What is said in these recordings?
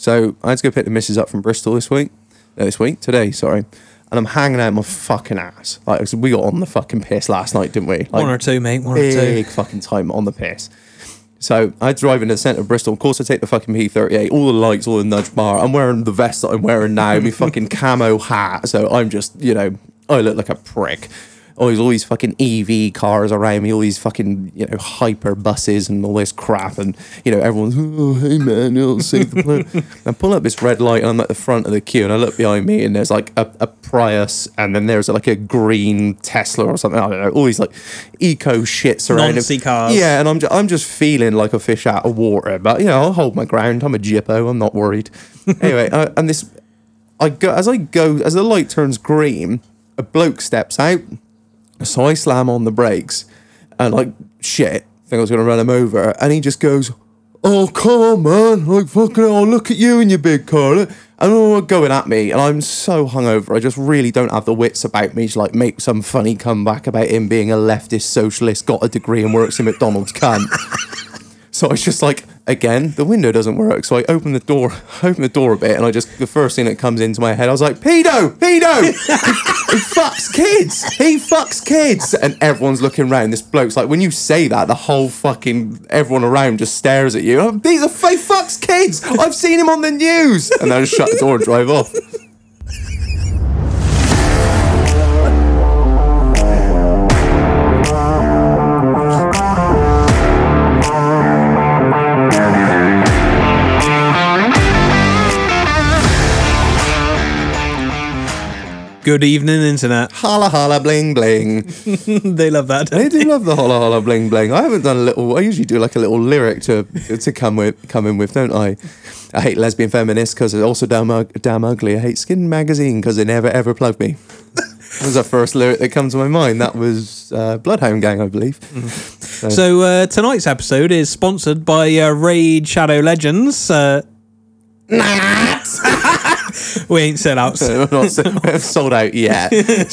So I had to go pick the missus up from Bristol this week. No, this week, today, sorry. And I'm hanging out my fucking ass. Like we got on the fucking piss last night, didn't we? Like, One or two, mate. One or two. big fucking time on the piss. So I drive into the centre of Bristol. Of course, I take the fucking P38, all the lights, all the nudge bar. I'm wearing the vest that I'm wearing now, my fucking camo hat. So I'm just, you know, I look like a prick. All these, all these fucking EV cars around me, all these fucking, you know, hyper buses and all this crap. And, you know, everyone's, oh, hey man, you'll save the planet. I pull up this red light and I'm at the front of the queue and I look behind me and there's like a, a Prius and then there's like a green Tesla or something. I don't know. All these like eco shits around. Non-C cars. Yeah, and I'm, ju- I'm just feeling like a fish out of water. But, you know, I'll hold my ground. I'm a jippo. I'm not worried. anyway, uh, and this, I go, as I go, as the light turns green, a bloke steps out. So I slam on the brakes and like shit, think I was gonna run him over, and he just goes, "Oh come on, man! Like fucking, hell, look at you in your big car." And all going at me, and I'm so hungover. I just really don't have the wits about me to like make some funny comeback about him being a leftist socialist, got a degree, and works in McDonald's. Cunt. So I was just like, again, the window doesn't work. So I open the door, open the door a bit, and I just the first thing that comes into my head, I was like, pedo, pedo, he, he fucks kids, he fucks kids, and everyone's looking around. This bloke's like, when you say that, the whole fucking everyone around just stares at you. Oh, He's a he fucks kids. I've seen him on the news, and then I just shut the door and drive off. Good evening, internet. Holla holla bling bling. they love that. They do love the holla holla bling bling. I haven't done a little. I usually do like a little lyric to to come with come in with, don't I? I hate lesbian feminists because they're also damn damn ugly. I hate Skin Magazine because they never ever plug me. that was the first lyric that comes to my mind. That was uh, Bloodhound Gang, I believe. So uh, tonight's episode is sponsored by uh, Raid Shadow Legends. Uh, we ain't set out. We're not we haven't sold out yet.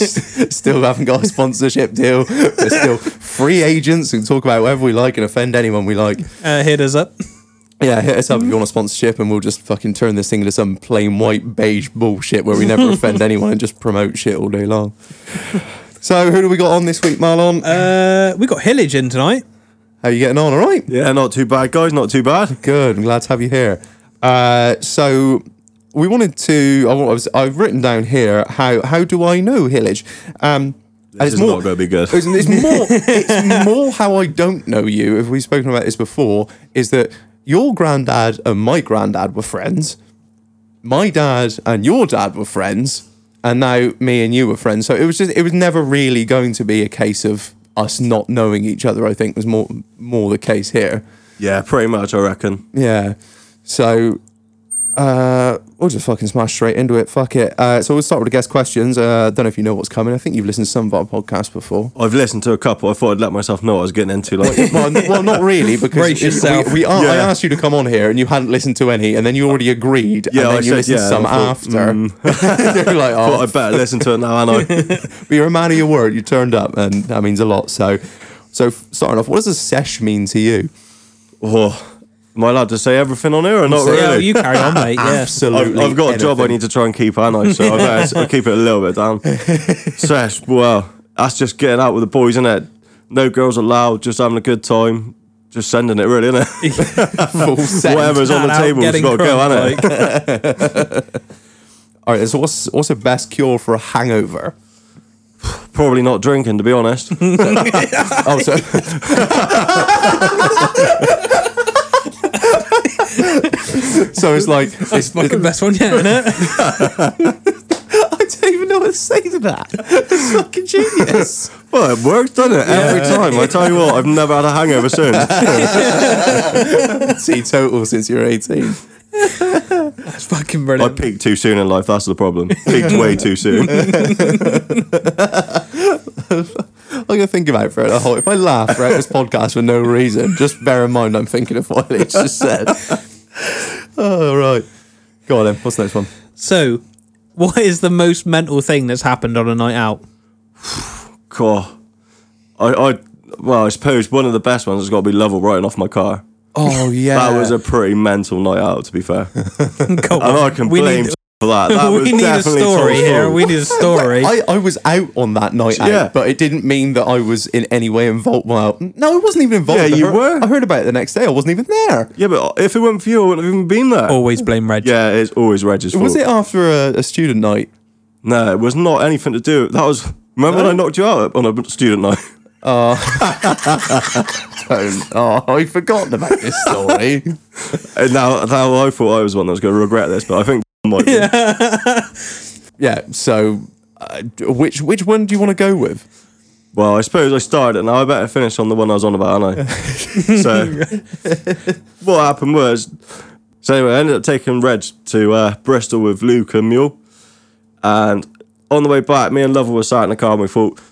still haven't got a sponsorship deal. We're still free agents and talk about whatever we like and offend anyone we like. Uh, hit us up. Yeah, hit us up if you want a sponsorship, and we'll just fucking turn this thing into some plain white beige bullshit where we never offend anyone and just promote shit all day long. So, who do we got on this week, Marlon? Uh, we got Hillage in tonight. How you getting on? All right. Yeah, not too bad, guys. Not too bad. Good. I'm glad to have you here. Uh, so, we wanted to. I was. I've written down here how how do I know Hillage? Um, and This is not going to be good. It's, it's more. It's more how I don't know you. If we've spoken about this before, is that your granddad and my granddad were friends. My dad and your dad were friends, and now me and you were friends. So it was just. It was never really going to be a case of us not knowing each other. I think was more more the case here. Yeah, pretty much, I reckon. Yeah. So uh, we'll just fucking smash straight into it. Fuck it. Uh, so we'll start with the guest questions. Uh, I don't know if you know what's coming. I think you've listened to some of our podcasts before. I've listened to a couple. I thought I'd let myself know what I was getting into. Like, well, well, not really, because we- yourself. We, we are, I asked you to come on here, and you hadn't listened to any, and then you already agreed, Yeah, and then I you said, listened to yeah, some I thought, after. You're like, oh, I'd better listen to it now, and I. but you're a man of your word. You turned up, and that means a lot. So, so starting off, what does a sesh mean to you? Oh, am I allowed to say everything on here or not say- Yeah, you carry on, mate. Yeah. Absolutely. I've, I've got a job I need to try and keep, and I so I better s- keep it a little bit down. Sesh, well, that's just getting out with the boys, isn't it? No girls allowed, just having a good time, just sending it, really, isn't it? Full send. Whatever's on the Out table, has getting got to go, crunk, hasn't it? like. All right. So what's what's the best cure for a hangover? Probably not drinking, to be honest. Oh, so so it's like it's, Fucking best one yet, isn't it? I don't even know what to say to that. It's fucking genius. well, it works, doesn't it? Every time. I tell you what, I've never had a hangover since. Teetotal since you're 18. That's fucking brilliant. I peaked too soon in life. That's the problem. Peaked way too soon. I'm gonna think about it for the whole. If I laugh throughout this podcast for no reason, just bear in mind I'm thinking of what it's just said. oh right. Go on then. What's the next one? So, what is the most mental thing that's happened on a night out? God, I, I, well, I suppose one of the best ones has got to be level writing off my car. Oh yeah, That was a pretty mental night out, to be fair. And I can we blame need, for that. That was we need a story Tom's here. We need a story. I, I was out on that night out, Yeah. but it didn't mean that I was in any way involved. Well, no, I wasn't even involved. Yeah, I you heard- were. I heard about it the next day. I wasn't even there. Yeah, but if it weren't for you, I wouldn't have even been there. Always blame Reg. Yeah, it's always Reg's fault. Was it after a, a student night? No, it was not anything to do. That was. Remember when I knocked you out on a student night? Oh. Don't. Oh, I've forgotten about this story. And now, now I thought I was one that was going to regret this, but I think might be. yeah. So, uh, which which one do you want to go with? Well, I suppose I started and I better finish on the one I was on about, aren't I? so, what happened was, so anyway, I ended up taking Reg to uh, Bristol with Luke and Mule, and on the way back, me and Lovell were sat in the car and we thought, "Do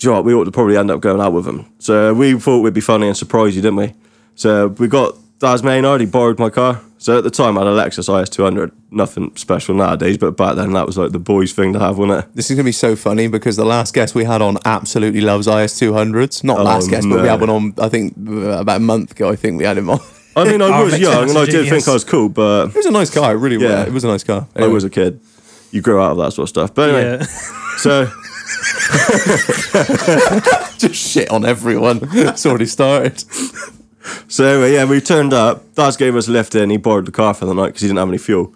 you know what, we ought to probably end up going out with him. So we thought we'd be funny and surprise you, didn't we? So we got Daz Maynard. already borrowed my car. So at the time, I had a Lexus IS 200. Nothing special nowadays, but back then that was like the boys' thing to have, wasn't it? This is gonna be so funny because the last guest we had on absolutely loves IS two hundreds. Not Oh, last guest, but we had one on. I think about a month ago. I think we had him on. I mean, I Oh, was young sense, and I a did think I was cool, but It was a nice car. It really Yeah. was. It was a nice car. I was a kid. You grow out of that sort of stuff. But anyway, Yeah. so just shit on everyone. it's already started. So anyway, yeah, we turned up. Daz gave us a lift in. He borrowed the car for the night because he didn't have any fuel.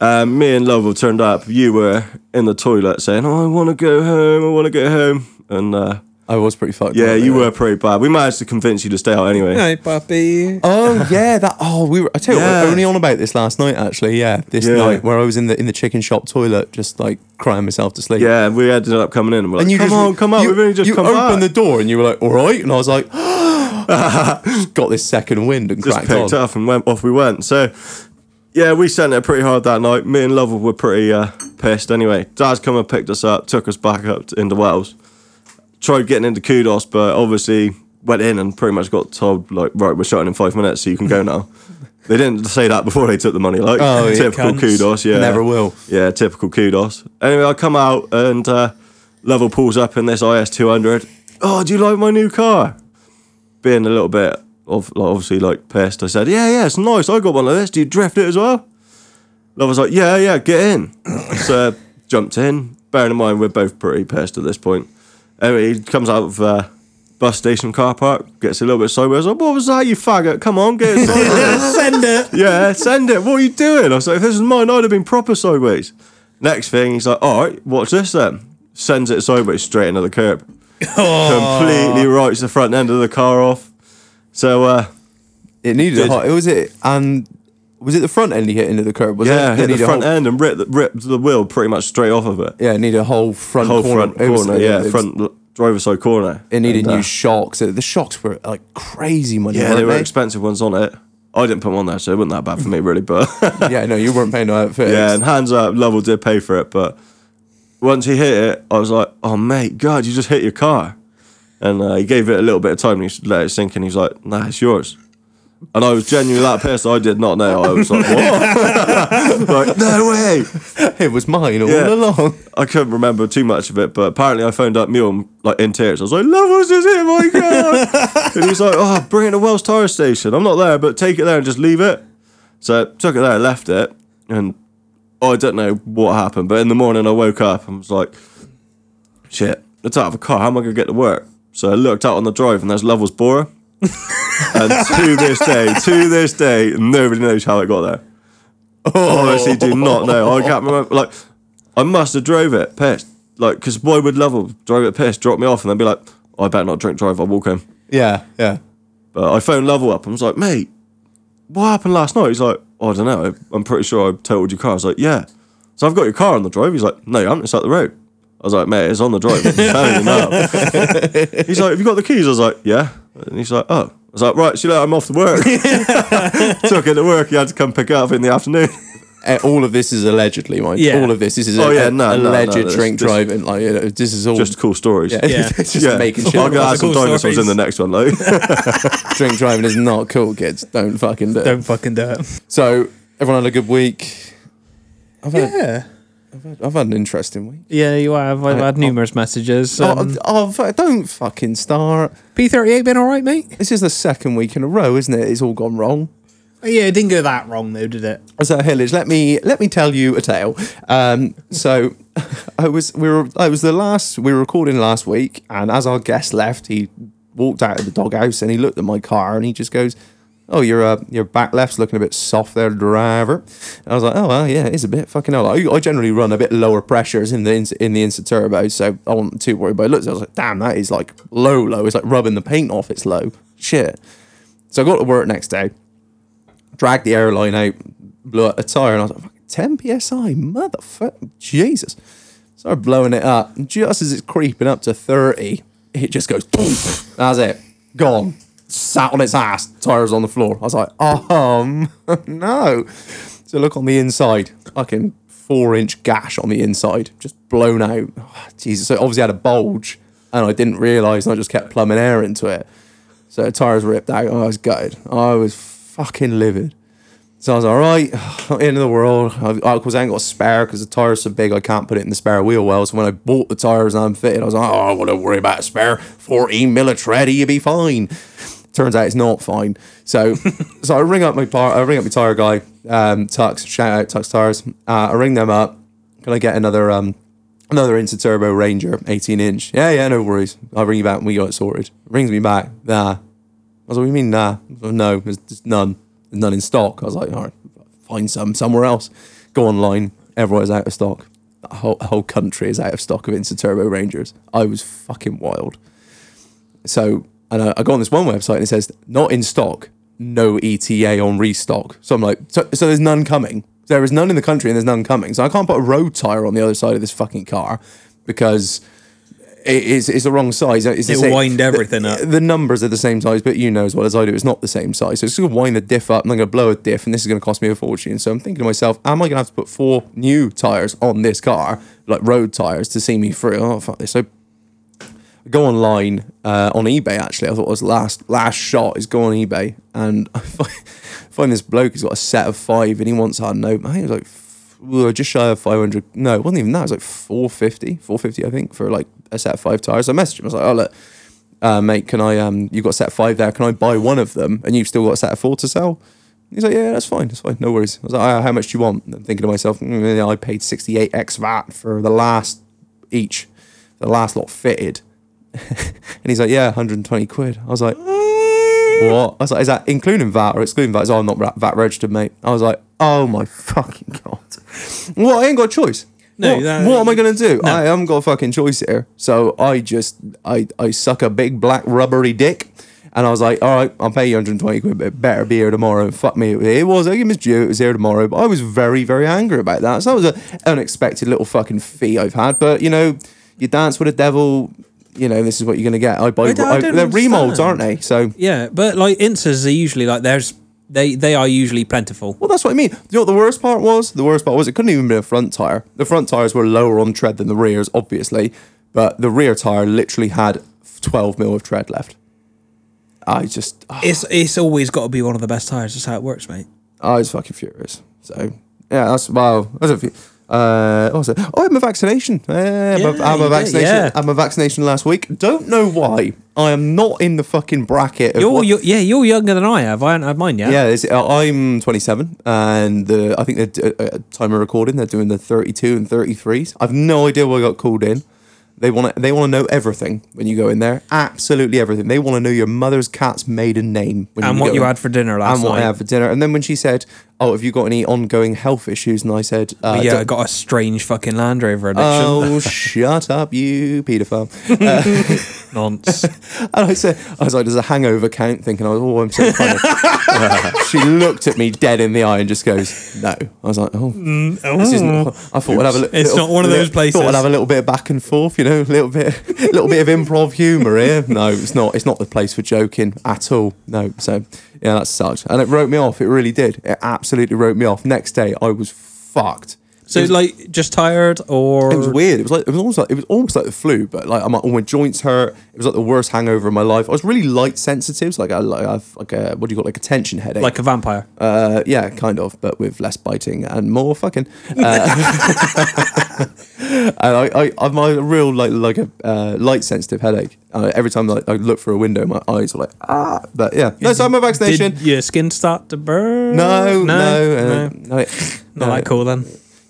Um, me and Lovell turned up. You were in the toilet saying, "Oh, I want to go home. I want to go home." And uh, I was pretty fucked. yeah, up, you were pretty bad. We managed to convince you to stay out anyway. Hey, puppy. Oh yeah, that. Oh, we were. I tell you, what, we Yeah. were only on about this last night. Actually, yeah, this Yeah. night where I was in the in the chicken shop toilet, just like crying myself to sleep. Yeah, we ended up coming in and we're like, And you "Come just on, come out. You, We've only just you come opened back." the door and you were like, "All right," and I was like, just got this second wind and just cracked picked on. up and went off we went. So yeah, we sent it pretty hard that night. Me and Lovell were pretty uh, pissed. Anyway, Dad's come and picked us up, took us back up to, into Wales. Tried getting into kudos, but obviously went in and pretty much got told like, right, we're shutting in five minutes, so you can go now. they didn't say that before they took the money. Like Oh, typical kudos, yeah, Never will. Yeah, typical kudos. Anyway, I come out and uh, Lovell pulls up in this IS two hundred. Oh, do you like my new car? Being a little bit of like, obviously like pissed, I said, "Yeah, yeah, it's nice. I got one of this. Do you drift it as well?" Lovell was like, "Yeah, yeah, get in." so jumped in. Bearing in mind we're both pretty pissed at this point. Anyway, he comes out of uh, bus station car park, gets a little bit sideways. Like, what was that, you faggot? Come on, get inside. Send it. yeah, send it. What are you doing? I was like, if this was mine, I'd have been proper sideways. Next thing, he's like, all right, watch this then. Sends it sideways straight into the curb. Completely writes the front end of the car off. So, uh, It needed Did- a hot. It was it and was it the front end he hit into the curb? Was yeah, it? It hit the needed a front whole- end and ripped the, ripped the wheel pretty much straight off of it. Yeah, it needed a whole front Whole corner. front It was- corner, it yeah, was- front l- driver's side corner. It needed And, uh, new shocks. The shocks were like crazy money. Yeah, weren't they were expensive ones on it. I didn't put them on there, so it wasn't that bad for me, really. But yeah, no, you weren't paying no outfit. yeah, and hands up, Lovell did pay for it. But once he hit it, I was like, "Oh mate, God, you just hit your car." And uh, he gave it a little bit of time, and he let it sink, and he's like, "Nah, it's yours." And I was genuinely that pissed. I did not know. I was like, "What?" like, no way. it was mine all Yeah. along. I couldn't remember too much of it, but apparently I phoned up Mule like in tears. I was like, "Love "Lovell's just hit my car," and he's like, "Oh, bring it to Wells Tire Station. I'm not there, but take it there and just leave it." So took it there, left it, and Oh, I don't know what happened. But in the morning, I woke up and was like, "Shit, it's out of a car. How am I gonna get to work?" So I looked out on the drive, and there's Lovell's Bora. and to this day, to this day, nobody knows how it got there. Honestly, do not know. I can't remember. Like, I must have drove it pissed. Like, because why would Lovell drive it pissed, drop me off, and then be like, oh, "I better not drink drive. I'll walk home." Yeah, yeah. But I phoned Lovell up and was like, "Mate, what happened last night?" He's like, oh, "I don't know. I'm pretty sure I totaled your car." I was like, "Yeah." So I've got your car on the drive. He's like, "No, you haven't. It's up the road." I was like, "Mate, it's on the drive." I'm telling you now. he's like, "Have you got the keys?" I was like, "Yeah." And he's like, "Oh." I was like, "Right, see you later. I'm off to work." Took it to work. He had to come pick it up in the afternoon. Uh, all of this is allegedly, mind. Yeah. All of this, this is Oh, a, yeah, a- no, no, no, alleged this- drink this- driving. Like you know, this is all Just cool stories. yeah, Yeah. just making I'm shit. gonna up. add some Cool dinosaurs in the next one, though. Drink driving is not cool, kids. Don't fucking do it. Don't fucking do it. So everyone had a good week. I've had, Yeah. I've had, I've had an interesting week. Yeah, you have. I've had numerous messages. Um, oh, oh, don't fucking start. P38 been all right, mate? This is the second week in a row, isn't it? It's all gone wrong. Yeah, it didn't go that wrong though, did it? So Hillage, let me let me tell you a tale. Um, so I was we were I was the last we were recording last week, and as our guest left, he walked out of the doghouse and he looked at my car and he just goes, "Oh, your uh, your back left's looking a bit soft there, driver." And I was like, "Oh well, yeah, it is a bit fucking hell." I, I generally run a bit lower pressures in the ins- in the Insa Turbo, so I wasn't too worried. But I looked, I was like, "Damn, that is like low, low. It's like rubbing the paint off. It's low. Shit." So I got to work next day dragged the airline out, blew out a tire, and I was like, "Fucking 10 psi, motherfucker, Jesus. Started blowing it up. And just as it's creeping up to 30, it just goes. That's it. Gone. Sat on its ass, tires on the floor. I was like, oh, no. So look on the inside, fucking four inch gash on the inside, just blown out. Jesus. So it obviously had a bulge, and I didn't realise, and I just kept plumbing air into it. So the tires ripped out. I was gutted. I was fucking livid. So I was all right, end of the world. I, I, I ain't got a spare because the tire's so big I can't put it in the spare wheel well. So when I bought the tires and I'm fitted, I was like, oh, I don't worry about a spare. 14 mil of tread, you be fine. Turns out it's not fine. So so I ring up my bar, I ring up my tire guy, um, Tux, shout out Tux Tires. Uh, I ring them up. Can I get another um another Insa Turbo Ranger 18 inch? Yeah, yeah, no worries. I'll ring you back when we got it sorted. Rings me back. Nah. I was like, what do you mean, nah? Like, no, there's none. There's none in stock. I was like, all right, find some somewhere else. Go online. Everyone's out of stock. The whole, whole country is out of stock of Insa Turbo Rangers. I was fucking wild. So, and I, I go on this one website and it says, not in stock, no ETA on restock. So I'm like, so, so there's none coming. There is none in the country and there's none coming. So I can't put a road tire on the other side of this fucking car because is it's the wrong size. It's It'll wind everything the, up. The numbers are the same size, but you know as well as I do, it's not the same size. So it's going to wind the diff up, and I'm going to blow a diff, and this is going to cost me a fortune. So I'm thinking to myself, am I going to have to put four new tires on this car, like road tires, to see me through? Oh fuck this! So I go online uh, on eBay. Actually, I thought it was last last shot is go on eBay, and I find, find this bloke. He's got a set of five, and he wants I don't know. I think it was like just shy of 500. No, it wasn't even that. It was like 450, 450, I think, for like a set of five tires. I messaged him. I was like, oh, look, uh, mate, can I, um, you've got a set of five there. Can I buy one of them? And you've still got a set of four to sell? He's like, yeah, that's fine. That's fine. No worries. I was like, "Ah, how much do you want? I'm thinking to myself, mm, I paid 68 X VAT for the last each, the last lot fitted. and he's like, yeah, 120 quid. I was like, what? I was like, is that including VAT or excluding VAT? He's, oh, I'm not VAT registered, mate. I was like, oh my fucking God. Well, I ain't got a choice. No, what, that- what am I gonna do? No. I haven't got a fucking choice here. So I just I I suck a big black rubbery dick, and I was like, all right, I'll pay you 120 quid, but better be here tomorrow. Fuck me, it was. I give him due. It was here tomorrow, but I was very very angry about that. So that was an unexpected little fucking fee I've had. But you know, you dance with the devil. You know, this is what you're gonna get. I buy. I I they're remolds, aren't they? So Yeah, but like Insas are usually like there's they they are usually plentiful. Well, that's what I mean. You know what the worst part was? The worst part was it couldn't even be a front tire. The front tires were lower on tread than the rears, obviously, but the rear tire literally had 12 mil of tread left. I just, ah, It's it's always got to be one of the best tires. That's how it works, mate. I was fucking furious. So yeah, that's wow. That's a few. Uh, what was it? Oh, I had my vaccination. Uh, I had my- I had Yeah, did, vaccination. yeah. I had my vaccination last week. Don't know why. I am not in the fucking bracket. Of You're, you're yeah you're younger than I have. I haven't had mine yet. Yeah, uh, I'm 27, and the, I think the uh, uh, time of recording they're doing the 32 and 33s. I've no idea why I got called in. They want to they want to know everything when you go in there. Absolutely everything. They want to know your mother's cat's maiden name when And you what you in. had for dinner last and what I had for dinner. And then when she said, "Oh, have you got any ongoing health issues?" and I said, uh, yeah, I "Don't- got a strange fucking Land Rover addiction. Oh, shut up, you paedophile. Nonce. And I said, I was like, does a hangover count? Thinking, I was, oh, I'm so funny. she looked at me dead in the eye and just goes, no. I was like, oh. This isn't, I thought we'd have a li- It's not one of those places. Thought we'd have a little bit of back and forth, you know, a little bit, little bit of improv humour here. No, it's not. It's not the place for joking at all. No. So yeah, that sucked, and it wrote me off. It really did. It absolutely wrote me off. Next day, I was fucked. So like just tired or It was weird. It was like it was almost like it was almost like the flu, but like I'm, all my joints hurt. It was like the worst hangover of my life. I was really light sensitive, so like I like I've like a what do you call it, like a tension headache. like a vampire? uh, yeah, kind of, but with less biting and more fucking. Uh, and I, I, I'm a real like like a uh, light sensitive headache. Uh, every time like, I look through a window, my eyes are like ah. But yeah, no, so I'm a vaccination. Did your skin start to burn? no, no, uh, no. no, Not that cool then.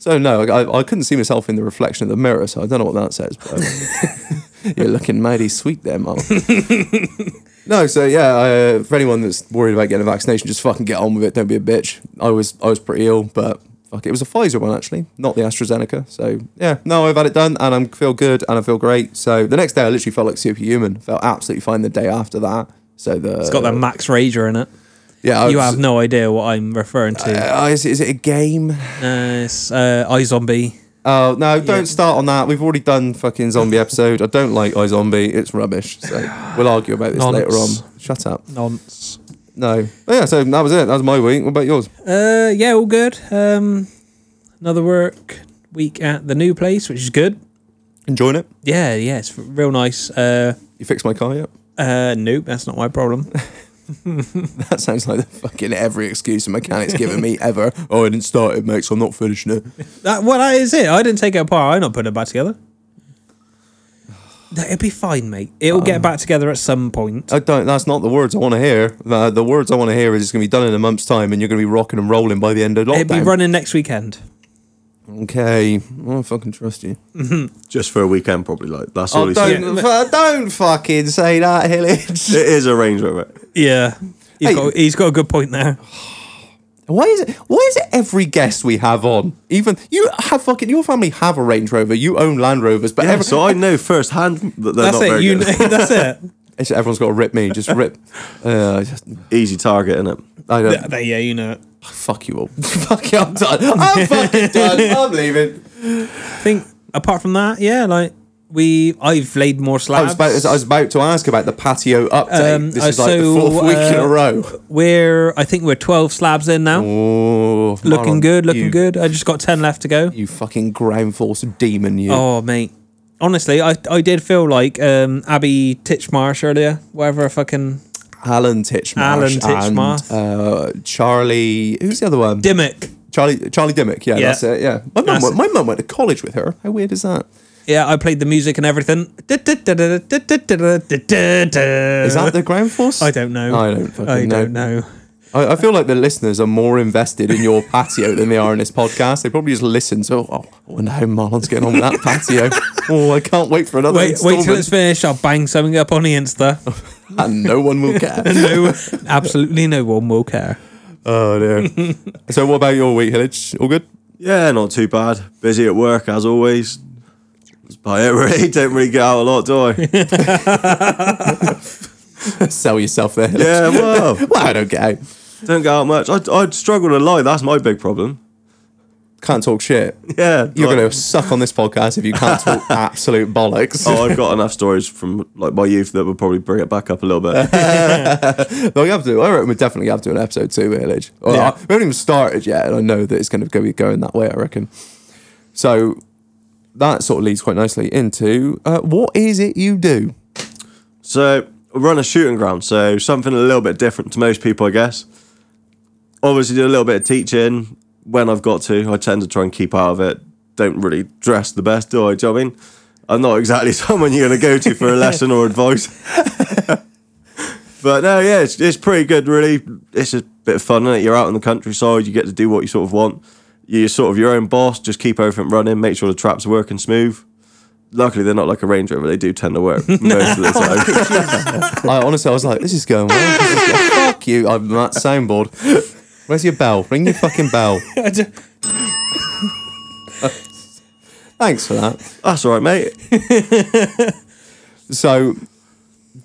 So no, I, I couldn't see myself in the reflection of the mirror, so I don't know what that says. But you're looking mighty sweet there, Mark. no, so yeah, uh, for anyone that's worried about getting a vaccination, just fucking get on with it. Don't be a bitch. I was I was pretty ill, but fuck, it was a Pfizer one actually, not the AstraZeneca. So yeah, no, I've had it done, and I feel good, and I feel great. So the next day, I literally felt like superhuman. Felt absolutely fine the day after that. So the It's got that Max Rager in it. Yeah. I You was- have no idea what I'm referring to. Uh, is, is it a game? Uh, it's uh, iZombie. Oh no! Don't Yeah. start on that. We've already done fucking zombie episode. I don't like iZombie. It's rubbish. So we'll argue about this later on. Nonce. Shut up. Nonce. No. But yeah. So that was it. That was my week. What about yours? Uh, yeah, all good. Um, another work week at the new place, which is good. Enjoying it? Yeah, yeah, it's real nice. Uh, You fixed my car yet? uh, nope, that's not my problem. That sounds like the fucking every excuse a mechanic's given me ever. Oh, I didn't start it, mate, so I'm not finishing it. that, well, that is it. I didn't take it apart. I'm not putting it back together. No, It'll be fine, mate. It'll get um, back together at some point. I don't. That's not the words I want to hear. The, the words I want to hear is it's going to be done in a month's time, and you're going to be rocking and rolling by the end of lockdown. It'll be running next weekend. Okay, I don't fucking trust you. Just for a weekend, probably. Like that's oh, all Oh, he said. don't, fu- don't fucking say that, Hillage. It is a Range Rover. Yeah, he's Hey. got he's got a good point there. Why is it? Why is it every guest we have on? Even you have fucking your family have a Range Rover. You own Land Rovers, but Yeah, every, so I know firsthand that they're That's not it. very You, good. that's it. It's- everyone's got to rip me. Just rip. Uh, just, Easy target, isn't it? I don't. yeah, yeah, you know it. Fuck you all. fuck you. I'm done. I'm fucking done. I'm leaving. I think apart from that, yeah, like we, I've laid more I slabs. was about. I was about to ask about the patio update. Um, this uh, is like so, the fourth week in uh, a row. We're, I think we're twelve slabs in now. Oh, looking Marlon, good, looking you- good. I just got ten left to go. You fucking ground force demon. You. Oh mate, honestly, I I did feel like um, Abby Titchmarsh earlier, whatever fucking Alan Titchmarsh. Alan and, uh, Charlie. Who's the other one? Dimmock. Charlie Charlie Dimmock. Yeah, Yeah. that's it. Yeah, my mum. Went- My mum went to college with her. How weird is that? Yeah, I played the music and everything. Is that the ground force? I don't know. I don't fucking I know. don't know. I, I feel like the listeners are more invested in your patio than they are in this podcast. They probably just listen. to, oh, I wonder how Marlon's getting on with that patio. Oh, I can't wait for another Wait, wait till it's finished. I'll bang something up on the Insta. and no one will care. no, absolutely no one will care. oh dear. so, what about your week, Hillage? All good? Yeah, not too bad. Busy at work as always. That's about it, really. Don't really get out a lot, do I? Sell yourself there. Hillage. yeah, well, Well, I don't get out. Don't go out much. I, I'd struggle to lie. That's my big problem. Can't talk shit. Yeah, You're like- going to suck on this podcast if you can't talk absolute bollocks. Oh, I've got enough stories from like my youth that would probably bring it back up a little bit. Well, we have to. I reckon we definitely have to do an episode two, Hillage. Well, Yeah. I- we haven't even started yet, and I know that it's going to be going that way. I reckon. So that sort of leads quite nicely into uh, what is it you do? So I run a shooting ground, so something a little bit different to most people, I guess. Obviously, do a little bit of teaching when I've got to. I tend to try and keep out of it. Don't really dress the best, do I? Do you know what I mean? I'm not exactly someone you're going to go to for a lesson or advice. but no, yeah, it's, it's pretty good, really. It's a bit of fun, is it? You're out in the countryside, you get to do what you sort of want. You're sort of your own boss, just keep everything running, make sure the traps are working smooth. Luckily, they're not like a Range Rover. They do tend to work most of the time. I honestly, I was like, this is going well. Is go- Fuck you! I'm that soundboard. Where's your bell? Ring your fucking bell. Thanks for that. That's all right, mate. So,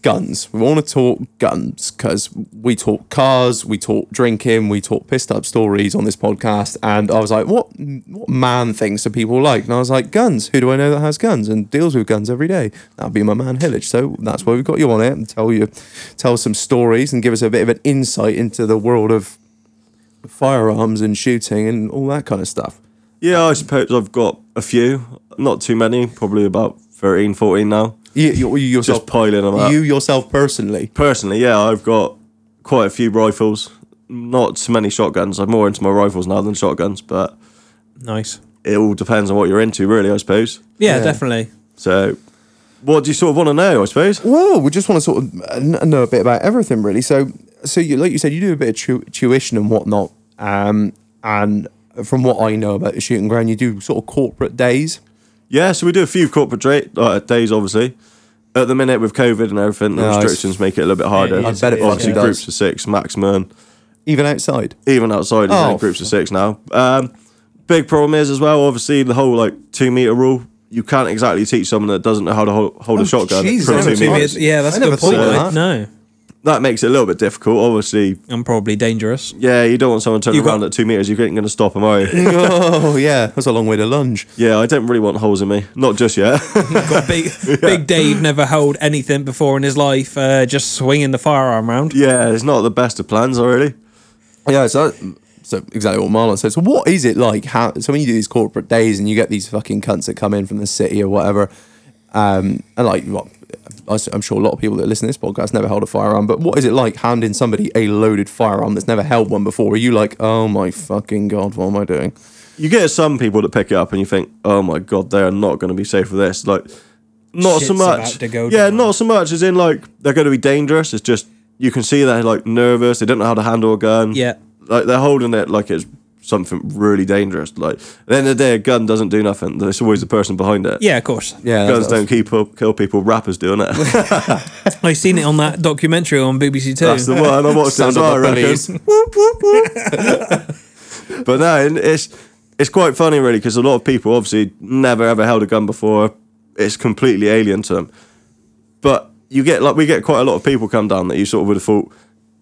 guns. We want to talk guns because we talk cars, we talk drinking, we talk pissed up stories on this podcast. And I was like, what what man things do people like? And I was like, guns. Who do I know that has guns and deals with guns every day? That'd be my man Hillage. So that's why we've got you on it and tell you tell us some stories and give us a bit of an insight into the world of firearms and shooting and all that kind of stuff. Yeah, I suppose I've got a few. Not too many, probably about 13, 14 now. You, you, you yourself, Just piling them up. you yourself personally. Personally, yeah, I've got quite a few rifles. Not too many shotguns. I'm more into my rifles now than shotguns, but Nice. it all depends on what you're into, really, I suppose. Yeah, Yeah. definitely. So, what do you sort of want to know, I suppose? Well, we just want to sort of uh, know a bit about everything, really. So, so you, like you said, you do a bit of tu- tuition and whatnot. Um, and from what I know about the shooting ground, you do sort of corporate days. Yeah, so we do a few corporate dra- uh, days, obviously. At the minute, with COVID and everything, the No, it's- restrictions make it a little bit harder. I bet it Obviously, fucking groups of six maximum. Even outside. even outside, you Oh, know, groups of six now. Um, big problem is as well, obviously, the whole like two meter rule. You can't exactly teach someone that doesn't know how to hold, hold Oh, a shotgun Jesus, for I two never meters. Yeah, that's I a good point. thought of mate. that. No, That makes it a little bit difficult. Obviously, I'm probably dangerous. yeah, you don't want someone turning You got- around at two meters. You ain't going to stop them, are you? oh, yeah. That's a long way to lunge. yeah, I don't really want holes in me. Not just yet. Got big, big Dave never held anything before in his life. Uh, just swinging the firearm around. yeah, it's not the best of plans, already. Yeah, so so exactly what Marlon said. So what is it like? How so when you do these corporate days and you get these fucking cunts that come in from the city or whatever, um, and like well, I s- I'm sure a lot of people that listen to this podcast never held a firearm. But what is it like handing somebody a loaded firearm that's never held one before? Are you like, oh my fucking god, what am I doing? You get some people that pick it up and you think, oh my god, they are not going to be safe with this. Like, not so Shit's about much. to go yeah, down. not so much as in like they're going to be dangerous. It's just you can see they're like nervous. They don't know how to handle a gun. Yeah. like they're holding it like it's something really dangerous. Like at the end of the day, a gun doesn't do nothing. There's always the person behind it. Yeah, of course. Yeah, Guns don't keep up kill people. Rappers doing it. I've seen it on that documentary on BBC Two. That's the one I watched. Sound That's of what I the reckon. police. But no, it's it's quite funny really because a lot of people obviously never ever held a gun before. It's completely alien to them. But you get like we get quite a lot of people come down that you sort of would have thought,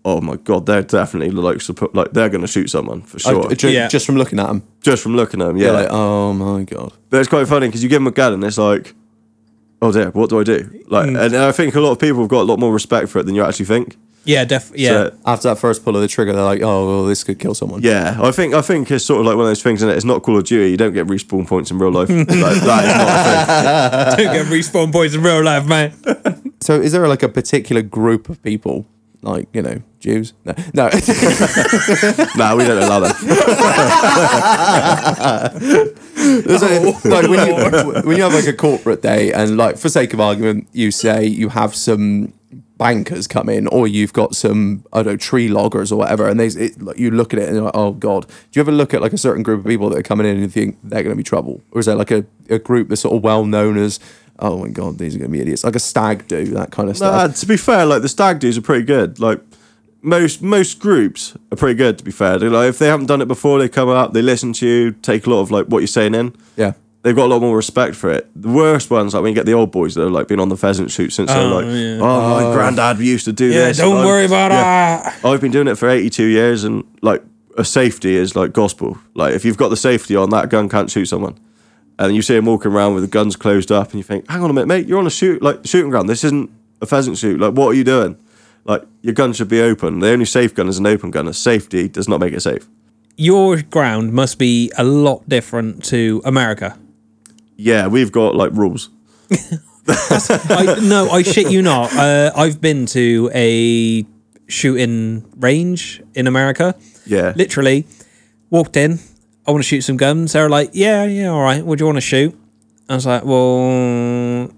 oh my god, they're definitely like suppo- like they're going to shoot someone for sure. I- ju- Yeah. Just from looking at them, Just from looking at them, yeah. yeah. like, oh my god. But it's quite funny because you give them a gun and it's like, oh dear, what do I do? Like, Mm. and I think a lot of people have got a lot more respect for it than you actually think. yeah, definitely. yeah. So, After that first pull of the trigger, they're like, oh, well, this could kill someone. yeah, I think I think it's sort of like one of those things, and it? it's not Call of Duty. You don't get respawn points in real life. like, that is not a thing. Don't get respawn points in real life, man. So is there like a particular group of people, like, you know, Jews? No. No. Nah, we don't allow that. There's a- oh. like when you, when you have like a corporate day and like for sake of argument you say you have some bankers come in or you've got some I don't know tree loggers or whatever and they it, like, you look at it and you're like oh god do you ever look at like a certain group of people that are coming in and you think they're going to be trouble or is there like a, a group that's sort of well known as oh my god these are going to be idiots like a stag do that kind of Nah, stuff to be fair, like the stag dudes are pretty good. Like most most groups are pretty good. To be fair, They're like if they haven't done it before, they come up, they listen to you, take a lot of like what you're saying in. yeah They've got a lot more respect for it. The worst ones, like when you get the old boys that have like been on the pheasant shoot since they're Oh, like, yeah. oh, my oh. granddad used to do this. Yeah, this. don't I'm- worry about yeah. that. I've been doing it for 82 years and like a safety is like gospel. Like if you've got the safety on, that gun can't shoot someone. And you see him walking around with the guns closed up and you think, hang on a minute, mate, you're on a shoot like shooting ground. This isn't a pheasant shoot. Like what are you doing? Like your gun should be open. The only safe gun is an open gun. A safety does not make it safe. Your ground must be a lot different to America. Yeah, we've got like rules. I, no, I shit you not. Uh, I've been to a shooting range in America. Yeah. Literally, walked in. I want to shoot some guns. They were like, "Yeah, yeah, all right. What do you want to shoot?" I was like, "Well,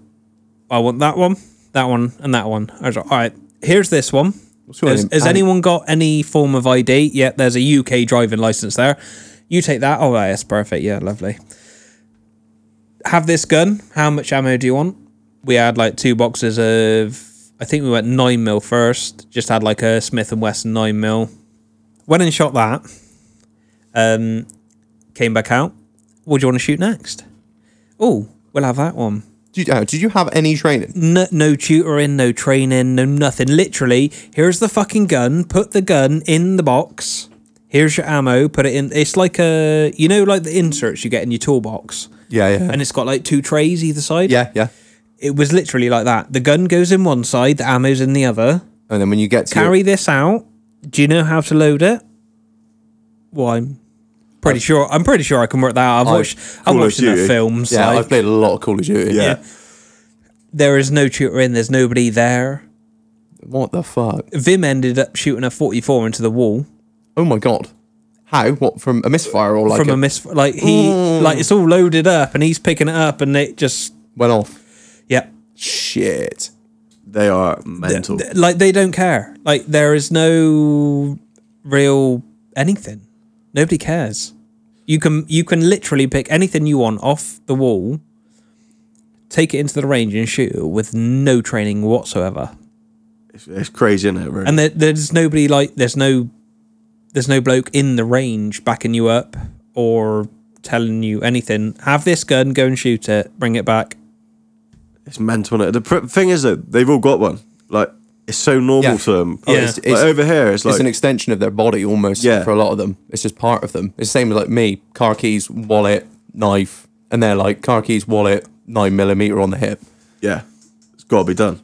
I want that one, that one, and that one." I was like, "All right, here's this one. Has, has anyone got any form of ID? Yeah, there's a UK driving license there. You take that. Oh, that's perfect. Yeah, lovely. Have this gun. How much ammo do you want? We had like two boxes of. I think we went nine mil first. Just had like a Smith and Wesson nine mil. Went and shot that. Um, came back out. What do you want to shoot next? Oh, we'll have that one. did you, uh, did you have any training No, no tutoring, no training, no nothing. Literally, here's the fucking gun. Put the gun in the box. Here's your ammo. Put it in. It's like a, you know, like the inserts you get in your toolbox, yeah yeah and it's got like two trays either side. yeah yeah It was literally like that. The gun goes in one side, the ammo's in the other. and then when you get to your- Carry this out. Do you know how to load it? Well, I'm Pretty sure. I'm pretty sure I can work that out. I've watched. I've Call of watched enough Duty. films. Yeah, like, I've played a lot of Call of Duty. Yeah. there is no tutor in. There's nobody there. What the fuck? Vim ended up shooting a 44 into the wall Oh my god. How? What from a misfire or like from a, a, miss. Like he, like it's all loaded up, and he's picking it up, and it just, went off? yeah, Shit. They are mental. Th- like they don't care. Like there is no real anything. Nobody cares. You can you can literally pick anything you want off the wall, take it into the range and shoot it with no training whatsoever. It's, it's crazy, isn't it? Really? And there, there's nobody like there's no there's no bloke in the range backing you up or telling you anything. Have this gun, go and shoot it, bring it back. It's mental. It? The pr- thing is that they've all got one. Like it's so normal Yeah. to them. Yeah. it's, Like, over here, it's like it's an extension of their body almost Yeah. for a lot of them. It's just part of them. It's the same as like me, car keys, wallet, knife, and they're like car keys, wallet, nine millimeter on the hip. yeah, it's got to be done.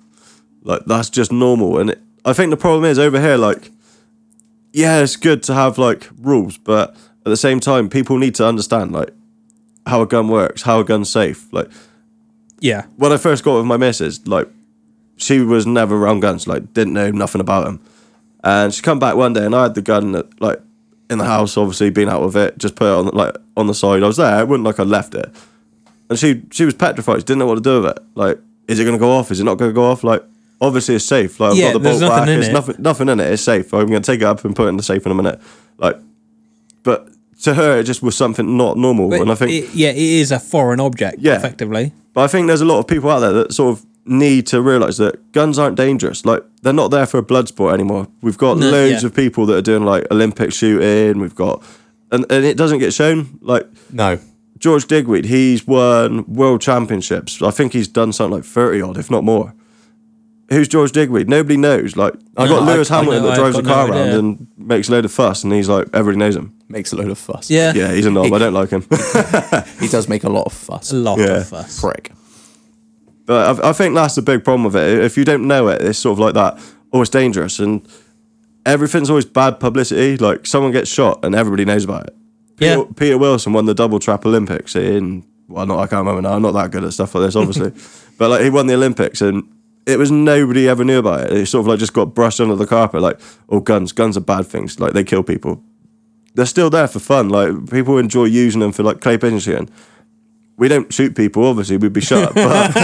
Like that's just normal. And it, I think the problem is over here. Like, yeah, it's good to have like rules, but at the same time, people need to understand like how a gun works, how a gun's safe. Like Yeah. when I first got with my missus, like she was never around guns, like didn't know nothing about them. And she come back one day and I had the gun that, like in the house, obviously been out with it, just put it on like on the side. I was there, it wasn't like I left it. And she she was petrified, she didn't know what to do with it. Like, is it gonna go off? Is it not gonna go off? Like obviously it's safe. Like I've Yeah, got the there's bolt nothing back, there's it. nothing nothing in it, it's safe. I'm gonna take it up and put it in the safe in a minute. Like but to her it just was something not normal. But and I think it, yeah, it is a foreign object, Yeah. effectively. but I think there's a lot of people out there that sort of need to realise that guns aren't dangerous. Like they're not there for a blood sport anymore. We've got No, loads yeah. of people that are doing like Olympic shooting. We've got and, and it doesn't get shown. Like No. George Digweed, he's won world championships. I think he's done something like 30 odd, if not more. Who's George Digweed? Nobody knows. Like I know, got Lewis I- I Hamilton know, that drives a got no car around idea. and makes a load of fuss and he's like everybody knows him. Makes a load of fuss. Yeah. Yeah, he's a knob. I don't like him. He does make a lot of fuss. A lot Yeah. of fuss. Prick. But I, I think that's the big problem with it. If you don't know it, it's sort of like that. Oh, it's dangerous, and everything's always bad publicity. Like someone gets shot, and everybody knows about it. Peter, Yeah. Peter Wilson won the double trap Olympics in. Well, not I can't remember now. I'm not that good at stuff like this, obviously. but like he won the Olympics, and it was nobody ever knew about it. It sort of like just got brushed under the carpet. Like, oh, guns, guns are bad things. Like they kill people. They're still there for fun. Like people enjoy using them for like clay pigeon shooting. We don't shoot people, obviously, we'd be shot. But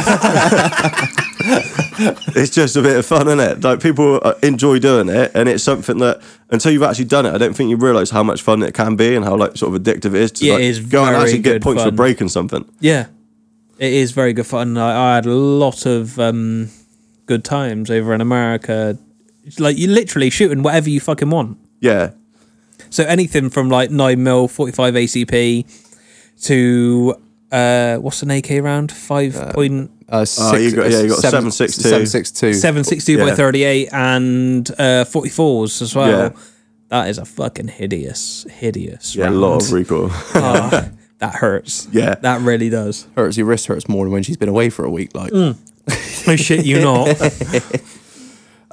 it's just a bit of fun, isn't it? Like people uh, enjoy doing it, and it's something that until you've actually done it, I don't think you realise how much fun it can be and how like sort of addictive it is to Yeah, like, it is go and actually get good points for breaking something. Yeah, it is very good fun. I, I had a lot of um, good times over in America. It's like you literally shooting whatever you fucking want. Yeah, So anything from like nine mil, forty five ACP, to uh, what's an AK round? Five point Uh, Oh, you got- yeah, you got 7.62. 762. seven sixty by thirty eight and uh, forty fours as well. Yeah. That is a fucking hideous, hideous. yeah, a lot of recoil. Ah, that hurts. Yeah. that really does. Hurts your wrist hurts more than when she's been away for a week. Like, I shit you not.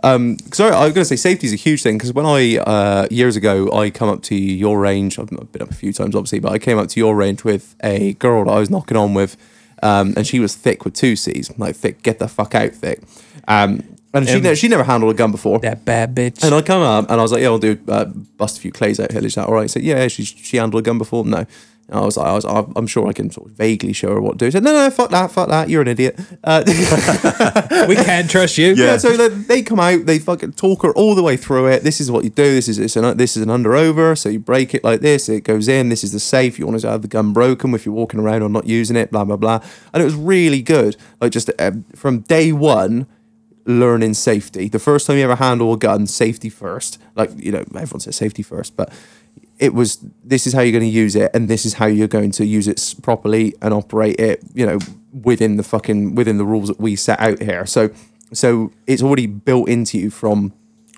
sorry, I was going to say safety is a huge thing because when I uh, years ago I come up to your range. I've been up a few times, obviously, but I came up to your range with a girl that I was knocking on with, um, and she was thick with two C's, like thick, get the fuck out, thick. Um, and she Um, ne- she never handled a gun before. that bad bitch. And I come up and I was like, yeah, I'll do uh, bust a few clays out here. Is that all right? Said, yeah, she she handled a gun before. No. And I was like, I was, I'm sure I can sort of vaguely show her what to do. She said, no, no, fuck that, fuck that. You're an idiot. Uh, we can't trust you. Yeah. yeah, so they, they come out, they fucking talk her all the way through it. This is what you do. This is this, an, this is an under over. So you break it like this. It goes in. This is the safe. You want to have the gun broken if you're walking around or not using it. Blah blah blah. And it was really good. Like just um, from day one, learning safety. The first time you ever handle a gun, safety first. Like you know, everyone says safety first, but it was this is how you're going to use it and this is how you're going to use it properly and operate it you know within the fucking within the rules that we set out here. So so it's already built into you from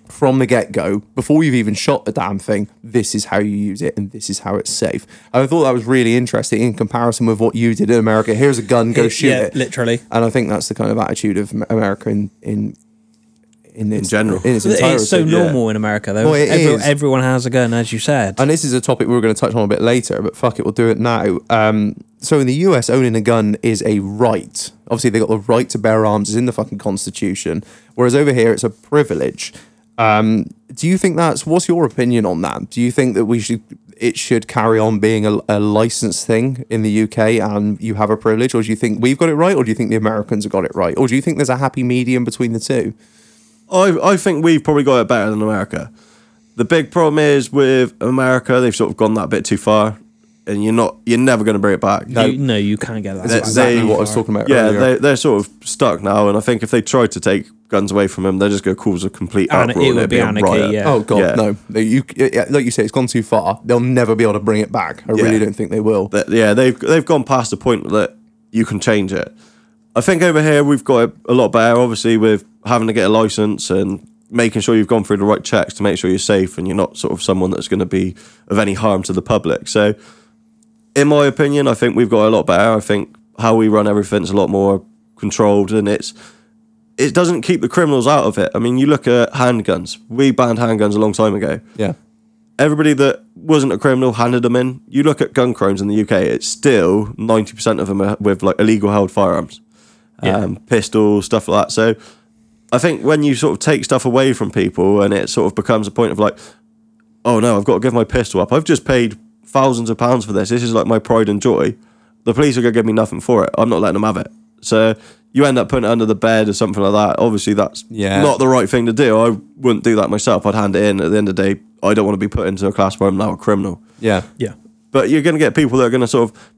from the get-go. Before you've even shot the damn thing this is how you use it and this is how it's safe. And i thought that was really interesting in comparison with what you did in america. Here's a gun go shoot yeah, it. literally. and I think that's the kind of attitude of Am- America in, in in, its, general. in its entirety. It's so yeah. normal in America, though. Well, it Every- is. Everyone has a gun, as you said. and this is a topic we are going to touch on a bit later, but fuck it, we'll do it now. Um, so in the US, owning a gun is a right. Obviously, they got the right to bear arms is in the fucking constitution, whereas over here it's a privilege. Um, do you think that's what's your opinion on that? Do you think that we should it should carry on being a, a licensed thing in the UK and you have a privilege, or do you think we've got it right, or do you think the Americans have got it right, or do you think there's a happy medium between the two? I I think we've probably got it better than America. The big problem is with America, they've sort of gone that bit too far, and you're not you're never going to bring it back. You, no, you can't get that. That's exactly they- what I was talking about Yeah, earlier. they they're sort of stuck now, and I think if they try to take guns away from them, they're just going to cause a complete Ana- uproar. it would it'd be anarchy, riot. yeah. Oh god, Yeah. no! You, like you say, it's gone too far. They'll never be able to bring it back. I really don't think they will. that yeah they've they've gone past the point that you can change it. I think over here we've got it a lot better, obviously with having to get a license and making sure you've gone through the right checks to make sure you're safe and you're not sort of someone that's going to be of any harm to the public. So, in my opinion, I think we've got a lot better. I think how we run everything's a lot more controlled and it's it doesn't keep the criminals out of it. I mean, you look at handguns. We banned handguns a long time ago Yeah, everybody that wasn't a criminal handed them in. You look at gun crimes in the UK, it's still 90% of them are with like illegal held firearms, Yeah. um, pistols, stuff like that. So I think when you sort of take stuff away from people and it sort of becomes a point of like, oh no, I've got to give my pistol up. I've just paid thousands of pounds for this. This is like my pride and joy. The police are going to give me nothing for it. I'm not letting them have it. So you end up putting it under the bed or something like that. Obviously, that's Yeah. not the right thing to do. I wouldn't do that myself. I'd hand it in. At the end of the day, I don't want to be put into a class where I'm now a criminal. yeah, yeah. But you're going to get people that are going to sort of,